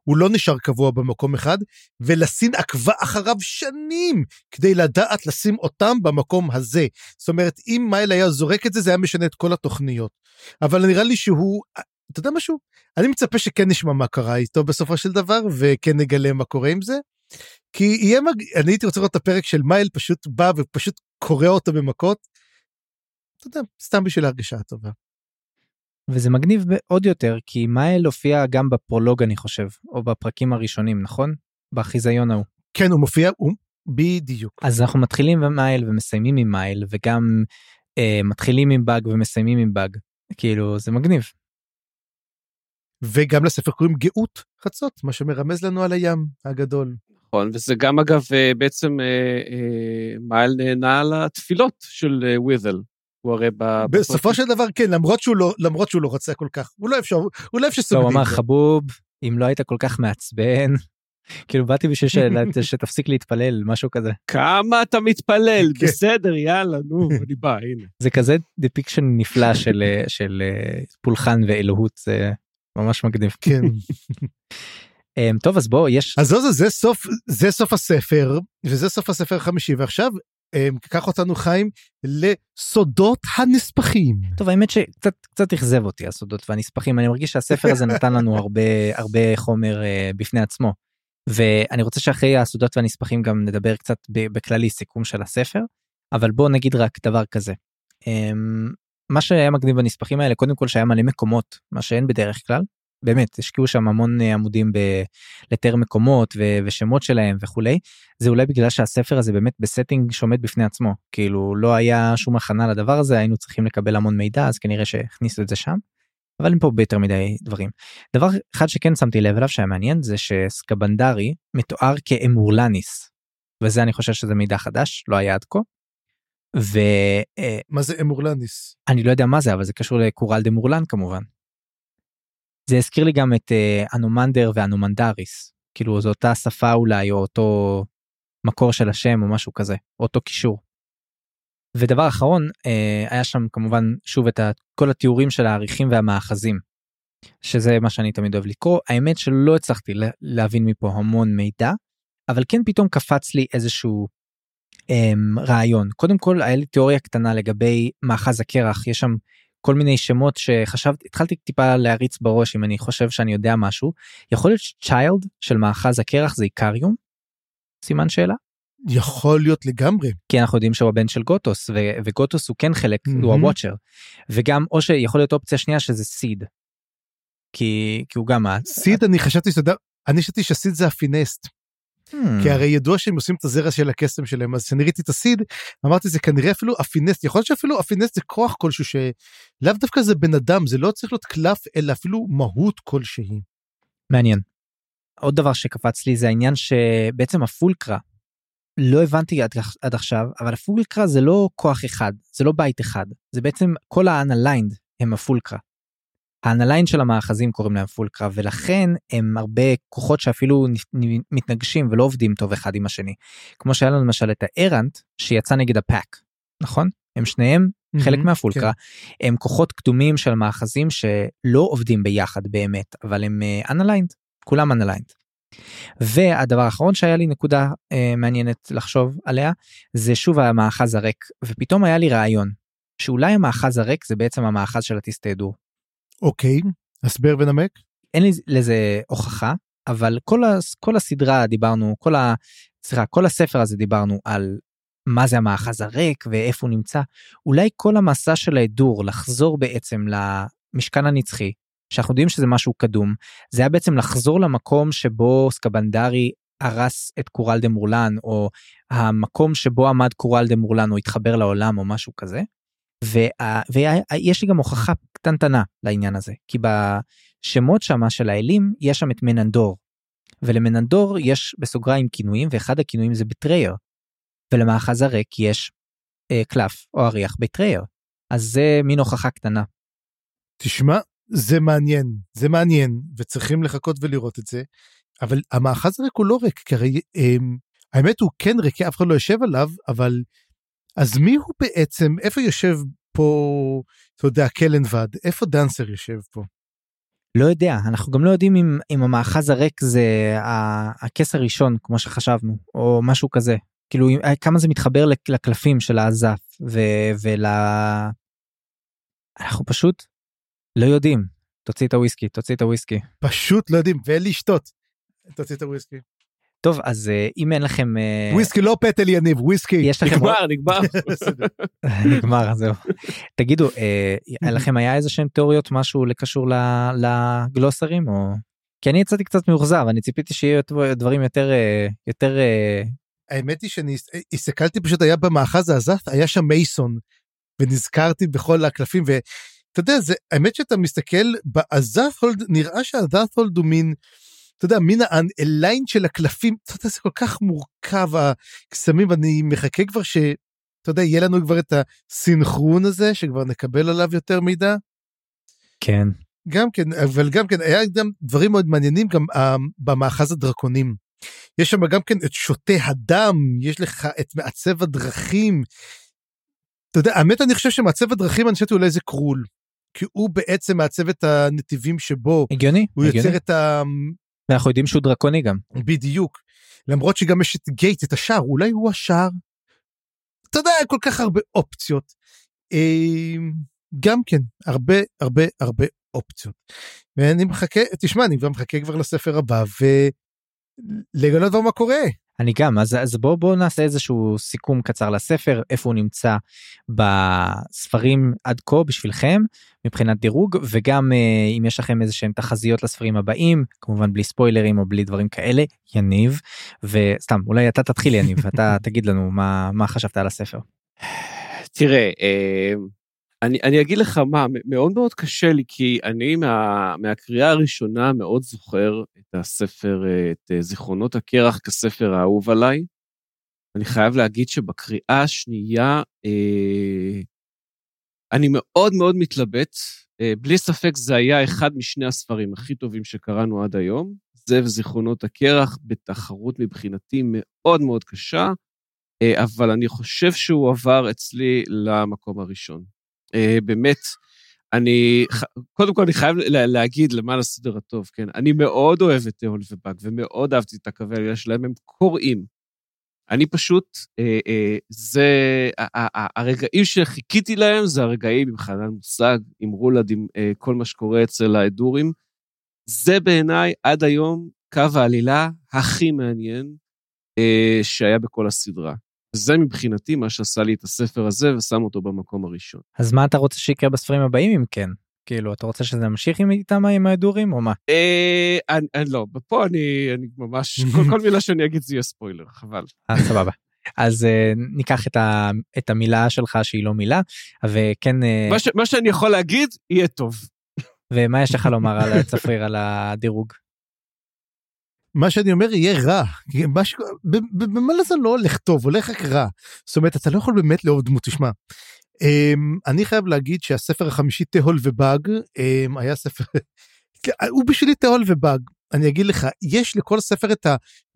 הוא לא נשאר קבוע במקום אחד, ולסין עקבה אחריו שנים כדי לדעת לשים אותם במקום הזה. זאת אומרת, אם מייל היה זורק את זה, זה היה משנה את כל התוכניות. אבל נראה לי שהוא, אתה יודע משהו? אני מצפה שכן נשמע מה קרה איתו בסופו של דבר, וכן נגלה מה קורה עם זה. כי יהיה מג... אני הייתי רוצה לראות את הפרק של מייל פשוט בא ופשוט קורע אותו במכות. אתה יודע, סתם בשביל ההרגשה הטובה. וזה מגניב עוד יותר כי מייל הופיע גם בפרולוג אני חושב או בפרקים הראשונים נכון? בחיזיון ההוא. כן הוא מופיע הוא בדיוק. אז אנחנו מתחילים עם מייל ומסיימים עם מייל וגם אה, מתחילים עם באג ומסיימים עם באג כאילו זה מגניב. וגם לספר קוראים גאות חצות מה שמרמז לנו על הים הגדול. נכון וזה גם אגב אה, בעצם אה, אה, מייל נהנה על התפילות של אה, ווית'ל. הוא הרי ב... בסופו של דבר כן למרות שהוא לא למרות שהוא לא רוצה כל כך הוא לא אפשר הוא לא אפשר לא, הוא אמר חבוב אם לא היית כל כך מעצבן [LAUGHS] כאילו באתי בשביל [LAUGHS] שתפסיק להתפלל משהו כזה. כמה אתה מתפלל כן. בסדר יאללה נו [LAUGHS] אני בא הנה. זה כזה depiction נפלא של של אה, פולחן ואלוהות זה ממש מגניב. כן. אמ, טוב אז בוא יש אז זה, זה סוף זה סוף הספר וזה סוף הספר החמישי ועכשיו אמ, קח אותנו חיים לסודות הנספחים. טוב האמת שקצת קצת אכזב אותי הסודות והנספחים אני מרגיש שהספר הזה נתן לנו הרבה הרבה חומר uh, בפני עצמו. ואני רוצה שאחרי הסודות והנספחים גם נדבר קצת בכללי סיכום של הספר אבל בוא נגיד רק דבר כזה. Um, מה שהיה מגניב בנספחים האלה קודם כל שהיה מלא מקומות מה שאין בדרך כלל באמת השקיעו שם המון אה, עמודים לתאר מקומות ו- ושמות שלהם וכולי זה אולי בגלל שהספר הזה באמת ב setting שעומד בפני עצמו כאילו לא היה שום הכנה לדבר הזה היינו צריכים לקבל המון מידע אז כנראה שהכניסו את זה שם. אבל אין פה ביותר מדי דברים. דבר אחד שכן שמתי לב אליו שהיה מעניין זה שסקבנדרי מתואר כאמורלניס וזה אני חושב שזה מידע חדש לא היה עד כה. ו... אה, מה זה אמורלניס? אני לא יודע מה זה אבל זה קשור לקוראלד אמורלן כמובן. זה הזכיר לי גם את uh, אנומנדר ואנומנדריס כאילו זו אותה שפה אולי או אותו מקור של השם או משהו כזה אותו קישור. ודבר אחרון uh, היה שם כמובן שוב את כל התיאורים של העריכים והמאחזים. שזה מה שאני תמיד אוהב לקרוא האמת שלא הצלחתי להבין מפה המון מידע אבל כן פתאום קפץ לי איזשהו um, רעיון קודם כל היה לי תיאוריה קטנה לגבי מאחז הקרח יש שם כל מיני שמות שחשבתי התחלתי טיפה להריץ בראש אם אני חושב שאני יודע משהו יכול להיות צ'יילד של מאחז הקרח זה איקריום? סימן שאלה. יכול להיות לגמרי כי אנחנו יודעים שהוא הבן של גוטוס ו- וגוטוס הוא כן חלק mm-hmm. הוא הוואצ'ר וגם או שיכול להיות אופציה שנייה שזה סיד. כי, כי הוא גם סיד אני חשבתי שאתה יודע אני חשבתי שסיד זה הפינסט. כי הרי ידוע שהם עושים את הזרע של הקסם שלהם אז כשאני ראיתי את הסיד אמרתי זה כנראה אפילו הפינסט יכול להיות שאפילו הפינסט זה כוח כלשהו שלאו דווקא זה בן אדם זה לא צריך להיות קלף אלא אפילו מהות כלשהי. מעניין. עוד דבר שקפץ לי זה העניין שבעצם ה Fulcra לא הבנתי עד, עד עכשיו אבל ה Fulcra זה לא כוח אחד זה לא בית אחד זה בעצם כל ה unaligned הם ה Fulcra. ה unaligned של המאחזים קוראים להם Fulcra ולכן הם הרבה כוחות שאפילו מתנגשים ולא עובדים טוב אחד עם השני. כמו שהיה לנו למשל את ה Errant שיצא נגד ה Pack נכון הם שניהם אמ-המ, חלק מה Fulcra כן. הם כוחות קדומים של מאחזים שלא עובדים ביחד באמת אבל הם unaligned אה, כולם unaligned. והדבר האחרון שהיה לי נקודה אה, מעניינת לחשוב עליה זה שוב המאחז הריק ופתאום היה לי רעיון שאולי המאחז הריק זה בעצם המאחז של הטיסטה אידור. אוקיי, הסבר ונמק. אין לי לזה הוכחה, אבל כל, הס, כל הסדרה דיברנו, כל ה... סליחה, כל הספר הזה דיברנו על מה זה המאחז הריק ואיפה הוא נמצא. אולי כל המסע של ההדור לחזור בעצם למשכן הנצחי, שאנחנו יודעים שזה משהו קדום, זה היה בעצם לחזור למקום שבו סקבנדרי הרס את קורל דה מורלן, או המקום שבו עמד קורל דה מורלן, או התחבר לעולם, או משהו כזה. ויש לי גם הוכחה קטנטנה לעניין הזה כי בשמות שמה של האלים יש שם את מננדור. ולמננדור יש בסוגריים כינויים ואחד הכינויים זה בטרייר. ולמאחז הריק יש אה, קלף או אריח בטרייר. אז זה מין הוכחה קטנה. תשמע זה מעניין זה מעניין וצריכים לחכות ולראות את זה אבל המאחז הריק הוא לא ריק כי הרי אה, האמת הוא כן ריק אף אחד לא יושב עליו אבל אז מי הוא בעצם, איפה יושב פה, אתה יודע, קלנבד, איפה דנסר יושב פה? לא יודע, אנחנו גם לא יודעים אם, אם המאחז הריק זה הכס הראשון, כמו שחשבנו, או משהו כזה. כאילו, כמה זה מתחבר לקלפים של האזף ול... אנחנו פשוט לא יודעים. תוציא את הוויסקי, תוציא את הוויסקי. פשוט לא יודעים, ואין לשתות. תוציא את הוויסקי. טוב, אז אה, אם אין לכם... אה, וויסקי לא פטל יניב, וויסקי. יש לכם... נגמר, נגמר. בסדר. [LAUGHS] נגמר, זהו. תגידו, אה, לכם היה איזה שהן תיאוריות, משהו לקשור ל- לגלוסרים, או... כי אני יצאתי קצת מאוכזב, אני ציפיתי שיהיו דברים יותר, יותר... האמת היא שאני הסתכלתי פשוט היה במאחז העזת היה שם מייסון ונזכרתי בכל הקלפים ואתה יודע זה האמת שאתה מסתכל בעזת'הולד נראה שהעזת'הולד הוא מין. אתה יודע מין הליין של הקלפים אתה יודע, זה כל כך מורכב הקסמים ואני מחכה כבר שאתה יודע יהיה לנו כבר את הסינכרון הזה שכבר נקבל עליו יותר מידע. כן. גם כן אבל גם כן היה גם דברים מאוד מעניינים גם uh, במאחז הדרקונים. יש שם גם כן את שותה הדם יש לך את מעצב הדרכים. אתה יודע האמת אני חושב שמעצב הדרכים אני חושבת אולי זה קרול. כי הוא בעצם מעצב את הנתיבים שבו הגיוני הוא הגיוני. יוצר את ה... ואנחנו יודעים שהוא דרקוני גם. בדיוק. למרות שגם יש את גייט את השער אולי הוא השער. אתה יודע כל כך הרבה אופציות. אה, גם כן הרבה הרבה הרבה אופציות. ואני מחכה תשמע אני כבר מחכה כבר לספר הבא ולגלות מה קורה. אני גם אז אז בוא בוא נעשה איזשהו סיכום קצר לספר איפה הוא נמצא בספרים עד כה בשבילכם מבחינת דירוג וגם אה, אם יש לכם איזה שהם תחזיות לספרים הבאים כמובן בלי ספוילרים או בלי דברים כאלה יניב וסתם אולי אתה תתחיל יניב אתה [LAUGHS] תגיד לנו מה מה חשבת על הספר. תראה, אה, אני, אני אגיד לך מה, מאוד מאוד קשה לי, כי אני מה, מהקריאה הראשונה מאוד זוכר את הספר, את אה, זיכרונות הקרח כספר האהוב עליי. אני חייב להגיד שבקריאה השנייה אה, אני מאוד מאוד מתלבט. אה, בלי ספק זה היה אחד משני הספרים הכי טובים שקראנו עד היום. זה וזיכרונות הקרח בתחרות מבחינתי מאוד מאוד קשה, אה, אבל אני חושב שהוא עבר אצלי למקום הראשון. אה, באמת, אני, קודם כל אני חייב להגיד למען הסדר הטוב, כן, אני מאוד אוהב את ובאג, ומאוד אהבתי את הקווי העלייה שלהם, הם קוראים. אני פשוט, אה, אה, זה, הרגעים שחיכיתי להם זה הרגעים עם חנן מושג, עם רולד, עם כל מה שקורה אצל האדורים. זה בעיניי עד היום קו העלילה הכי מעניין שהיה בכל הסדרה. זה מבחינתי מה שעשה לי את הספר הזה ושם אותו במקום הראשון. אז מה אתה רוצה שיקרה בספרים הבאים אם כן? כאילו אתה רוצה שזה ימשיך עם איתם עם ההדורים או מה? אה, אני, אני לא, פה אני, אני ממש, [LAUGHS] כל, כל מילה שאני אגיד זה יהיה ספוילר, חבל. אה, סבבה. אז uh, ניקח את, ה, את המילה שלך שהיא לא מילה וכן uh, מה, ש, מה שאני יכול להגיד יהיה טוב. ומה יש לך לומר על הצפריר על הדירוג? מה שאני אומר יהיה רע, במלא זה לא הולך טוב, הולך רק רע. זאת אומרת, אתה לא יכול באמת לאהוב דמות, תשמע. Um, אני חייב להגיד שהספר החמישי תהול ובאג um, היה ספר, [LAUGHS] הוא בשבילי תהול ובאג. אני אגיד לך, יש לכל ספר את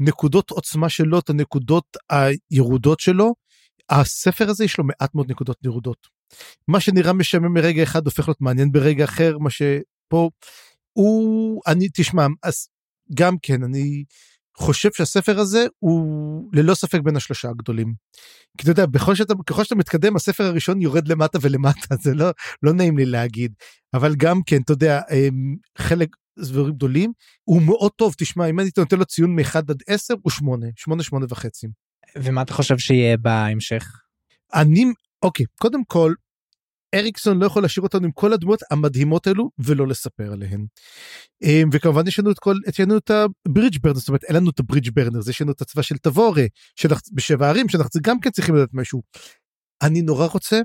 הנקודות עוצמה שלו, את הנקודות הירודות שלו. הספר הזה יש לו מעט מאוד נקודות ירודות. מה שנראה משעמם מרגע אחד הופך להיות מעניין ברגע אחר, מה שפה הוא, אני, תשמע, אז גם כן, אני חושב שהספר הזה הוא ללא ספק בין השלושה הגדולים. כי אתה יודע, בכל שאתה, ככל שאתה מתקדם, הספר הראשון יורד למטה ולמטה, [LAUGHS] זה לא, לא נעים לי להגיד. אבל גם כן, אתה יודע, אמ, חלק דברים גדולים, הוא מאוד טוב, תשמע, אם אני נותן לו ציון מ-1 עד 10, הוא 8, 8, 8 וחצי. ומה אתה חושב שיהיה בהמשך? אני, אוקיי, קודם כל, אריקסון לא יכול להשאיר אותנו עם כל הדמות המדהימות האלו ולא לספר עליהן. אמ, וכמובן יש לנו את כל, יש לנו את הברידג' ברנר, זאת אומרת אין לנו את הברידג' ברנר, יש לנו את הצבא של תבורה, בשבע ערים, שאנחנו גם כן צריכים לדעת משהו. אני נורא רוצה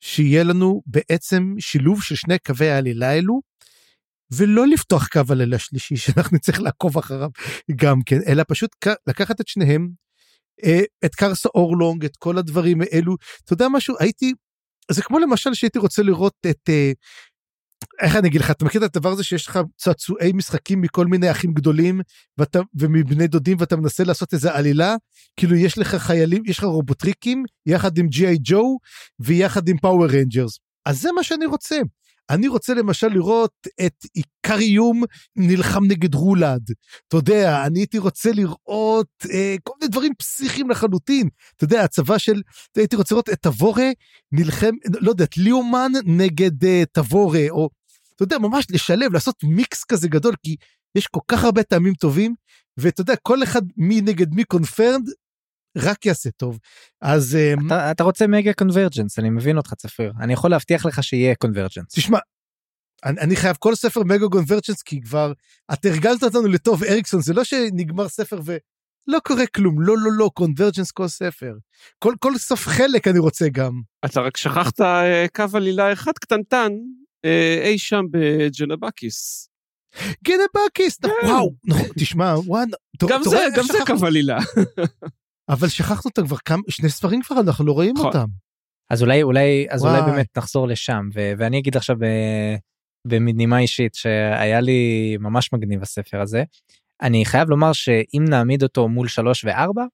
שיהיה לנו בעצם שילוב של שני קווי העלילה האלו, ולא לפתוח קו עלילה שלישי [LAUGHS] שאנחנו נצטרך לעקוב אחריו גם כן, אלא פשוט לקחת את שניהם, אה, את קרסה אורלונג, את כל הדברים האלו. אתה יודע משהו, הייתי זה כמו למשל שהייתי רוצה לראות את אה, איך אני אגיד לך אתה מכיר את הדבר הזה שיש לך צעצועי משחקים מכל מיני אחים גדולים ואתה ובני דודים ואתה מנסה לעשות איזה עלילה? כאילו יש לך חיילים יש לך רובוטריקים יחד עם ג'י איי ג'ו ויחד עם פאוור רנג'רס אז זה מה שאני רוצה אני רוצה למשל לראות את איקריום נלחם נגד רולד. אתה יודע, אני הייתי רוצה לראות אה, כל מיני דברים פסיכיים לחלוטין. אתה יודע, הצבא של, הייתי רוצה לראות את תבורה נלחם, לא יודע, את ליאומן נגד אה, תבורה, או, אתה יודע, ממש לשלב, לעשות מיקס כזה גדול, כי יש כל כך הרבה טעמים טובים, ואתה יודע, כל אחד מי נגד מי קונפרנד, רק יעשה טוב. אז אמ, אתה, אתה רוצה mega convergence, אני מבין אותך צפריר. אני יכול להבטיח לך שיהיה convergence. תשמע, אני, אני חייב כל ספר mega convergence, כי כבר, את הרגלת אותנו לטוב אריקסון, זה לא שנגמר ספר ולא קורה כלום, לא, לא, לא, convergence כל ספר. כל, כל סוף חלק אני רוצה גם. אתה רק שכחת אה, קו עלילה אחד קטנטן אה, אי שם בג'נבקיס. גנבקיס, כן. וואו, נכון, תשמע, וואו, גם זה, גם זה? קו עלילה. [LAUGHS] אבל שכחנו אותם כבר כמה, שני ספרים כבר אנחנו לא רואים נכון. אותם. אז אולי אולי אז אולי וואי. באמת נחזור לשם ו- ואני אגיד עכשיו ב- בנימה אישית שהיה לי ממש מגניב הספר הזה. אני חייב לומר שאם נעמיד אותו מול שלוש וארבע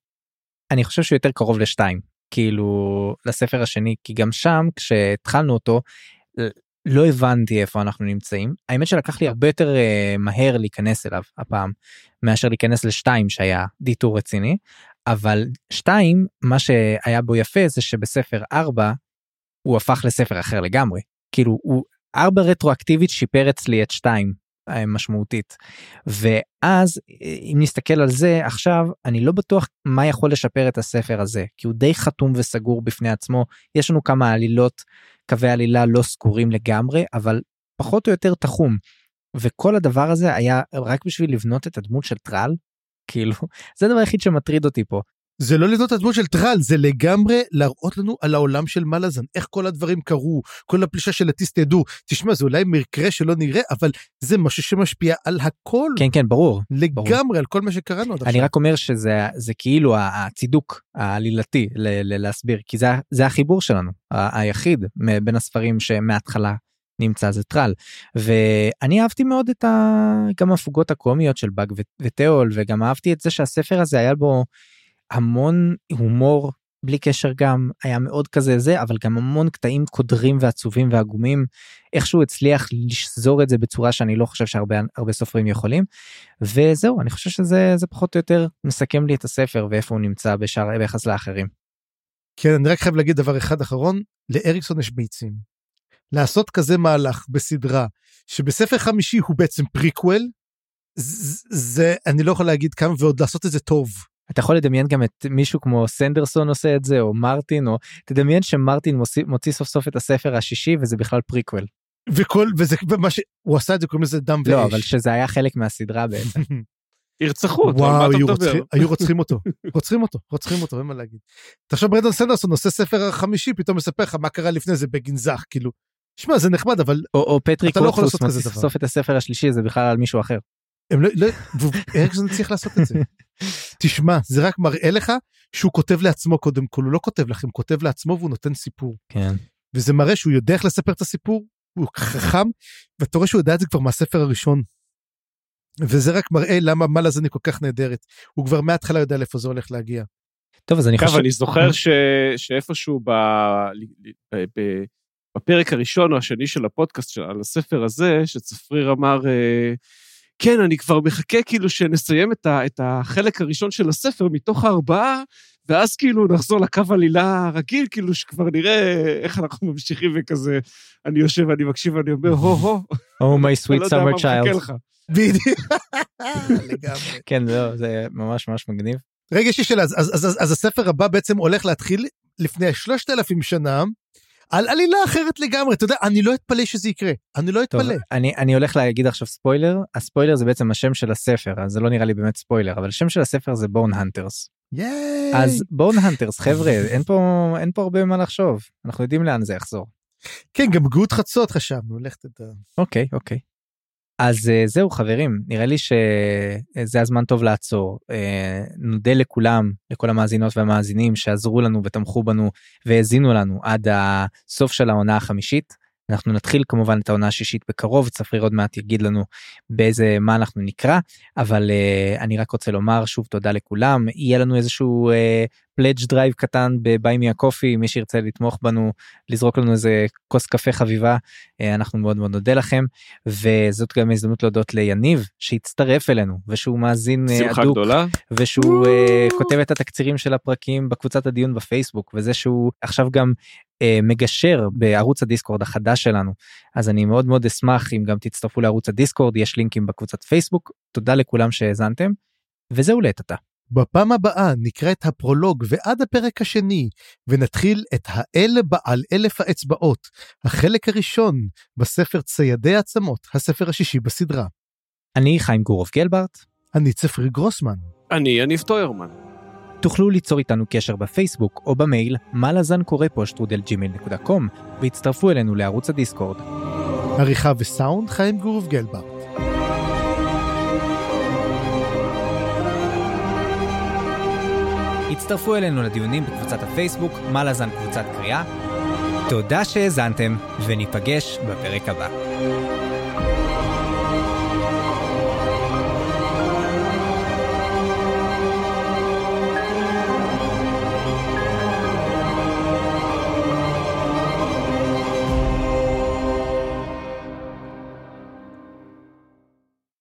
אני חושב שהוא יותר קרוב לשתיים כאילו לספר השני כי גם שם כשהתחלנו אותו לא הבנתי איפה אנחנו נמצאים האמת שלקח לי הרבה יותר אה, מהר להיכנס אליו הפעם מאשר להיכנס לשתיים שהיה דיטור רציני אבל שתיים מה שהיה בו יפה זה שבספר ארבע הוא הפך לספר אחר לגמרי. כאילו הוא ארבע רטרואקטיבית שיפר אצלי את שתיים אה, משמעותית. ואז אם נסתכל על זה עכשיו אני לא בטוח מה יכול לשפר את הספר הזה כי הוא די חתום וסגור בפני עצמו. יש לנו כמה עלילות קווי עלילה לא סגורים לגמרי אבל פחות או יותר תחום. וכל הדבר הזה היה רק בשביל לבנות את הדמות של טרל כאילו [LAUGHS] זה הדבר היחיד שמטריד אותי פה זה לא לבנות את הדמות של טרל, זה לגמרי להראות לנו על העולם של מלאזן, איך כל הדברים קרו, כל הפלישה של הטיס תדעו. תשמע, זה אולי מקרה שלא נראה, אבל זה משהו שמשפיע על הכל, כן כן ברור לגמרי, על כל מה שקראנו עד אני עכשיו. רק אומר שזה זה כאילו הצידוק העלילתי ל- ל- להסביר כי זה זה החיבור שלנו היחיד בין הספרים שמההתחלה נמצא זה טרל ואני אהבתי מאוד את ה... גם הפוגות הקומיות של באג ו- ותיאול וגם אהבתי את זה שהספר הזה היה בו המון הומור בלי קשר גם היה מאוד כזה זה אבל גם המון קטעים קודרים ועצובים ועגומים איכשהו הצליח לשזור את זה בצורה שאני לא חושב שהרבה הרבה סופרים יכולים. וזהו אני חושב שזה זה פחות או יותר מסכם לי את הספר ואיפה הוא נמצא בשאר ביחס לאחרים. כן, אני רק חייב להגיד דבר אחד אחרון, לאריקסון יש ביצים. לעשות כזה מהלך בסדרה, שבספר חמישי הוא בעצם פריקוול, ז- זה, אני לא יכול להגיד כמה, ועוד לעשות את זה טוב. אתה יכול לדמיין גם את מישהו כמו סנדרסון עושה את זה או מרטין או תדמיין שמרטין מוציא, מוציא סוף סוף את הספר השישי וזה בכלל פריקוול. וכל, וזה, ומה שהוא עשה את זה, קוראים לזה דם ואש. לא אבל שזה היה חלק מהסדרה בעצם. [LAUGHS] ירצחו אותו, מה וואו, אתה היו מדבר? רוצחים, היו רוצחים אותו, [LAUGHS] רוצחים אותו, רוצחים אותו, אין מה להגיד. תחשוב ברנדון סנדרסון עושה ספר החמישי, פתאום מספר לך מה קרה לפני זה בגנזך, כאילו. שמע, זה נחמד, אבל או, או פטריק לא יכול קורפוס לעשות כזה מוציא סוף דבר. סוף את הספר השלישי זה בכלל על מישהו אחר. הם לא, לא, ואריקסון צריך לעשות את זה. [LAUGHS] תשמע, זה רק מראה לך שהוא כותב לעצמו קודם כל, הוא לא כותב לכם, כותב לעצמו והוא נותן סיפור. כן. וזה מראה שהוא יודע איך לספר את הסיפור, הוא חכם, ואתה רואה שהוא יודע את זה כבר מהספר הראשון. וזה רק מראה למה מלאזני כל כך נהדרת. הוא כבר מההתחלה יודע לאיפה זה הולך להגיע. טוב אז אני חושב אני זוכר ש... שאיפשהו ב... ב... ב... בפרק הראשון או השני של הפודקאסט של... על הספר הזה, שצפריר אמר, אה, כן, אני כבר מחכה כאילו שנסיים את, ה... את החלק הראשון של הספר מתוך הארבעה, ואז כאילו נחזור לקו עלילה הרגיל, כאילו שכבר נראה איך אנחנו ממשיכים וכזה, אני יושב ואני מקשיב ואני אומר, הו-הו, Oh my [LAUGHS] אני sweet לא יודע מה summer מחכה child. לך. בדיוק. לגמרי. כן לא, זה ממש ממש מגניב. רגע, יש לי שאלה, אז, אז, אז, אז הספר הבא בעצם הולך להתחיל לפני שלושת אלפים שנה, על עלילה אחרת לגמרי, אתה יודע, אני לא אתפלא שזה יקרה, אני לא טוב, אתפלא. אני, אני הולך להגיד עכשיו ספוילר, הספוילר זה בעצם השם של הספר, אז זה לא נראה לי באמת ספוילר, אבל השם של הספר זה בון הנטרס. ייי. אז בון הנטרס, חבר'ה, אין פה, אין פה הרבה מה לחשוב, אנחנו יודעים לאן זה יחזור. כן, גם גאות חצות חשבנו, לך תדע. אוקיי, אוקיי. אז אה, זהו חברים, נראה לי שזה הזמן טוב לעצור. אה, נודה לכולם, לכל המאזינות והמאזינים שעזרו לנו ותמכו בנו והאזינו לנו עד הסוף של העונה החמישית. אנחנו נתחיל כמובן את העונה השישית בקרוב, צפריר עוד מעט יגיד לנו באיזה מה אנחנו נקרא, אבל אה, אני רק רוצה לומר שוב תודה לכולם, יהיה לנו איזשהו pledge drive קטן ב Buy Me a Coffee, מי שירצה לתמוך בנו, לזרוק לנו איזה כוס קפה חביבה, אה, אנחנו מאוד מאוד נודה לכם, וזאת גם הזדמנות להודות ליניב שהצטרף אלינו ושהוא מאזין שמחה הדוק. גדולה. ושהוא אה, כותב את התקצירים של הפרקים בקבוצת הדיון בפייסבוק וזה שהוא עכשיו גם מגשר בערוץ הדיסקורד החדש שלנו אז אני מאוד מאוד אשמח אם גם תצטרפו לערוץ הדיסקורד יש לינקים בקבוצת פייסבוק תודה לכולם שהאזנתם וזהו לעת עתה. בפעם הבאה נקרא את הפרולוג ועד הפרק השני, ונתחיל את האל בעל אלף האצבעות, החלק הראשון בספר ציידי העצמות, הספר השישי בסדרה. אני חיים גורוב גלברט. אני צפרי גרוסמן. אני יניב טוירמן. תוכלו ליצור איתנו קשר בפייסבוק או במייל מה לזן קורא פה שטרודל ג'ימייל נקודה קום והצטרפו אלינו לערוץ הדיסקורד. עריכה וסאונד חיים גורוב גלברט. הצטרפו אלינו לדיונים בקבוצת הפייסבוק מה לזן קבוצת קריאה. תודה שהאזנתם וניפגש בפרק הבא.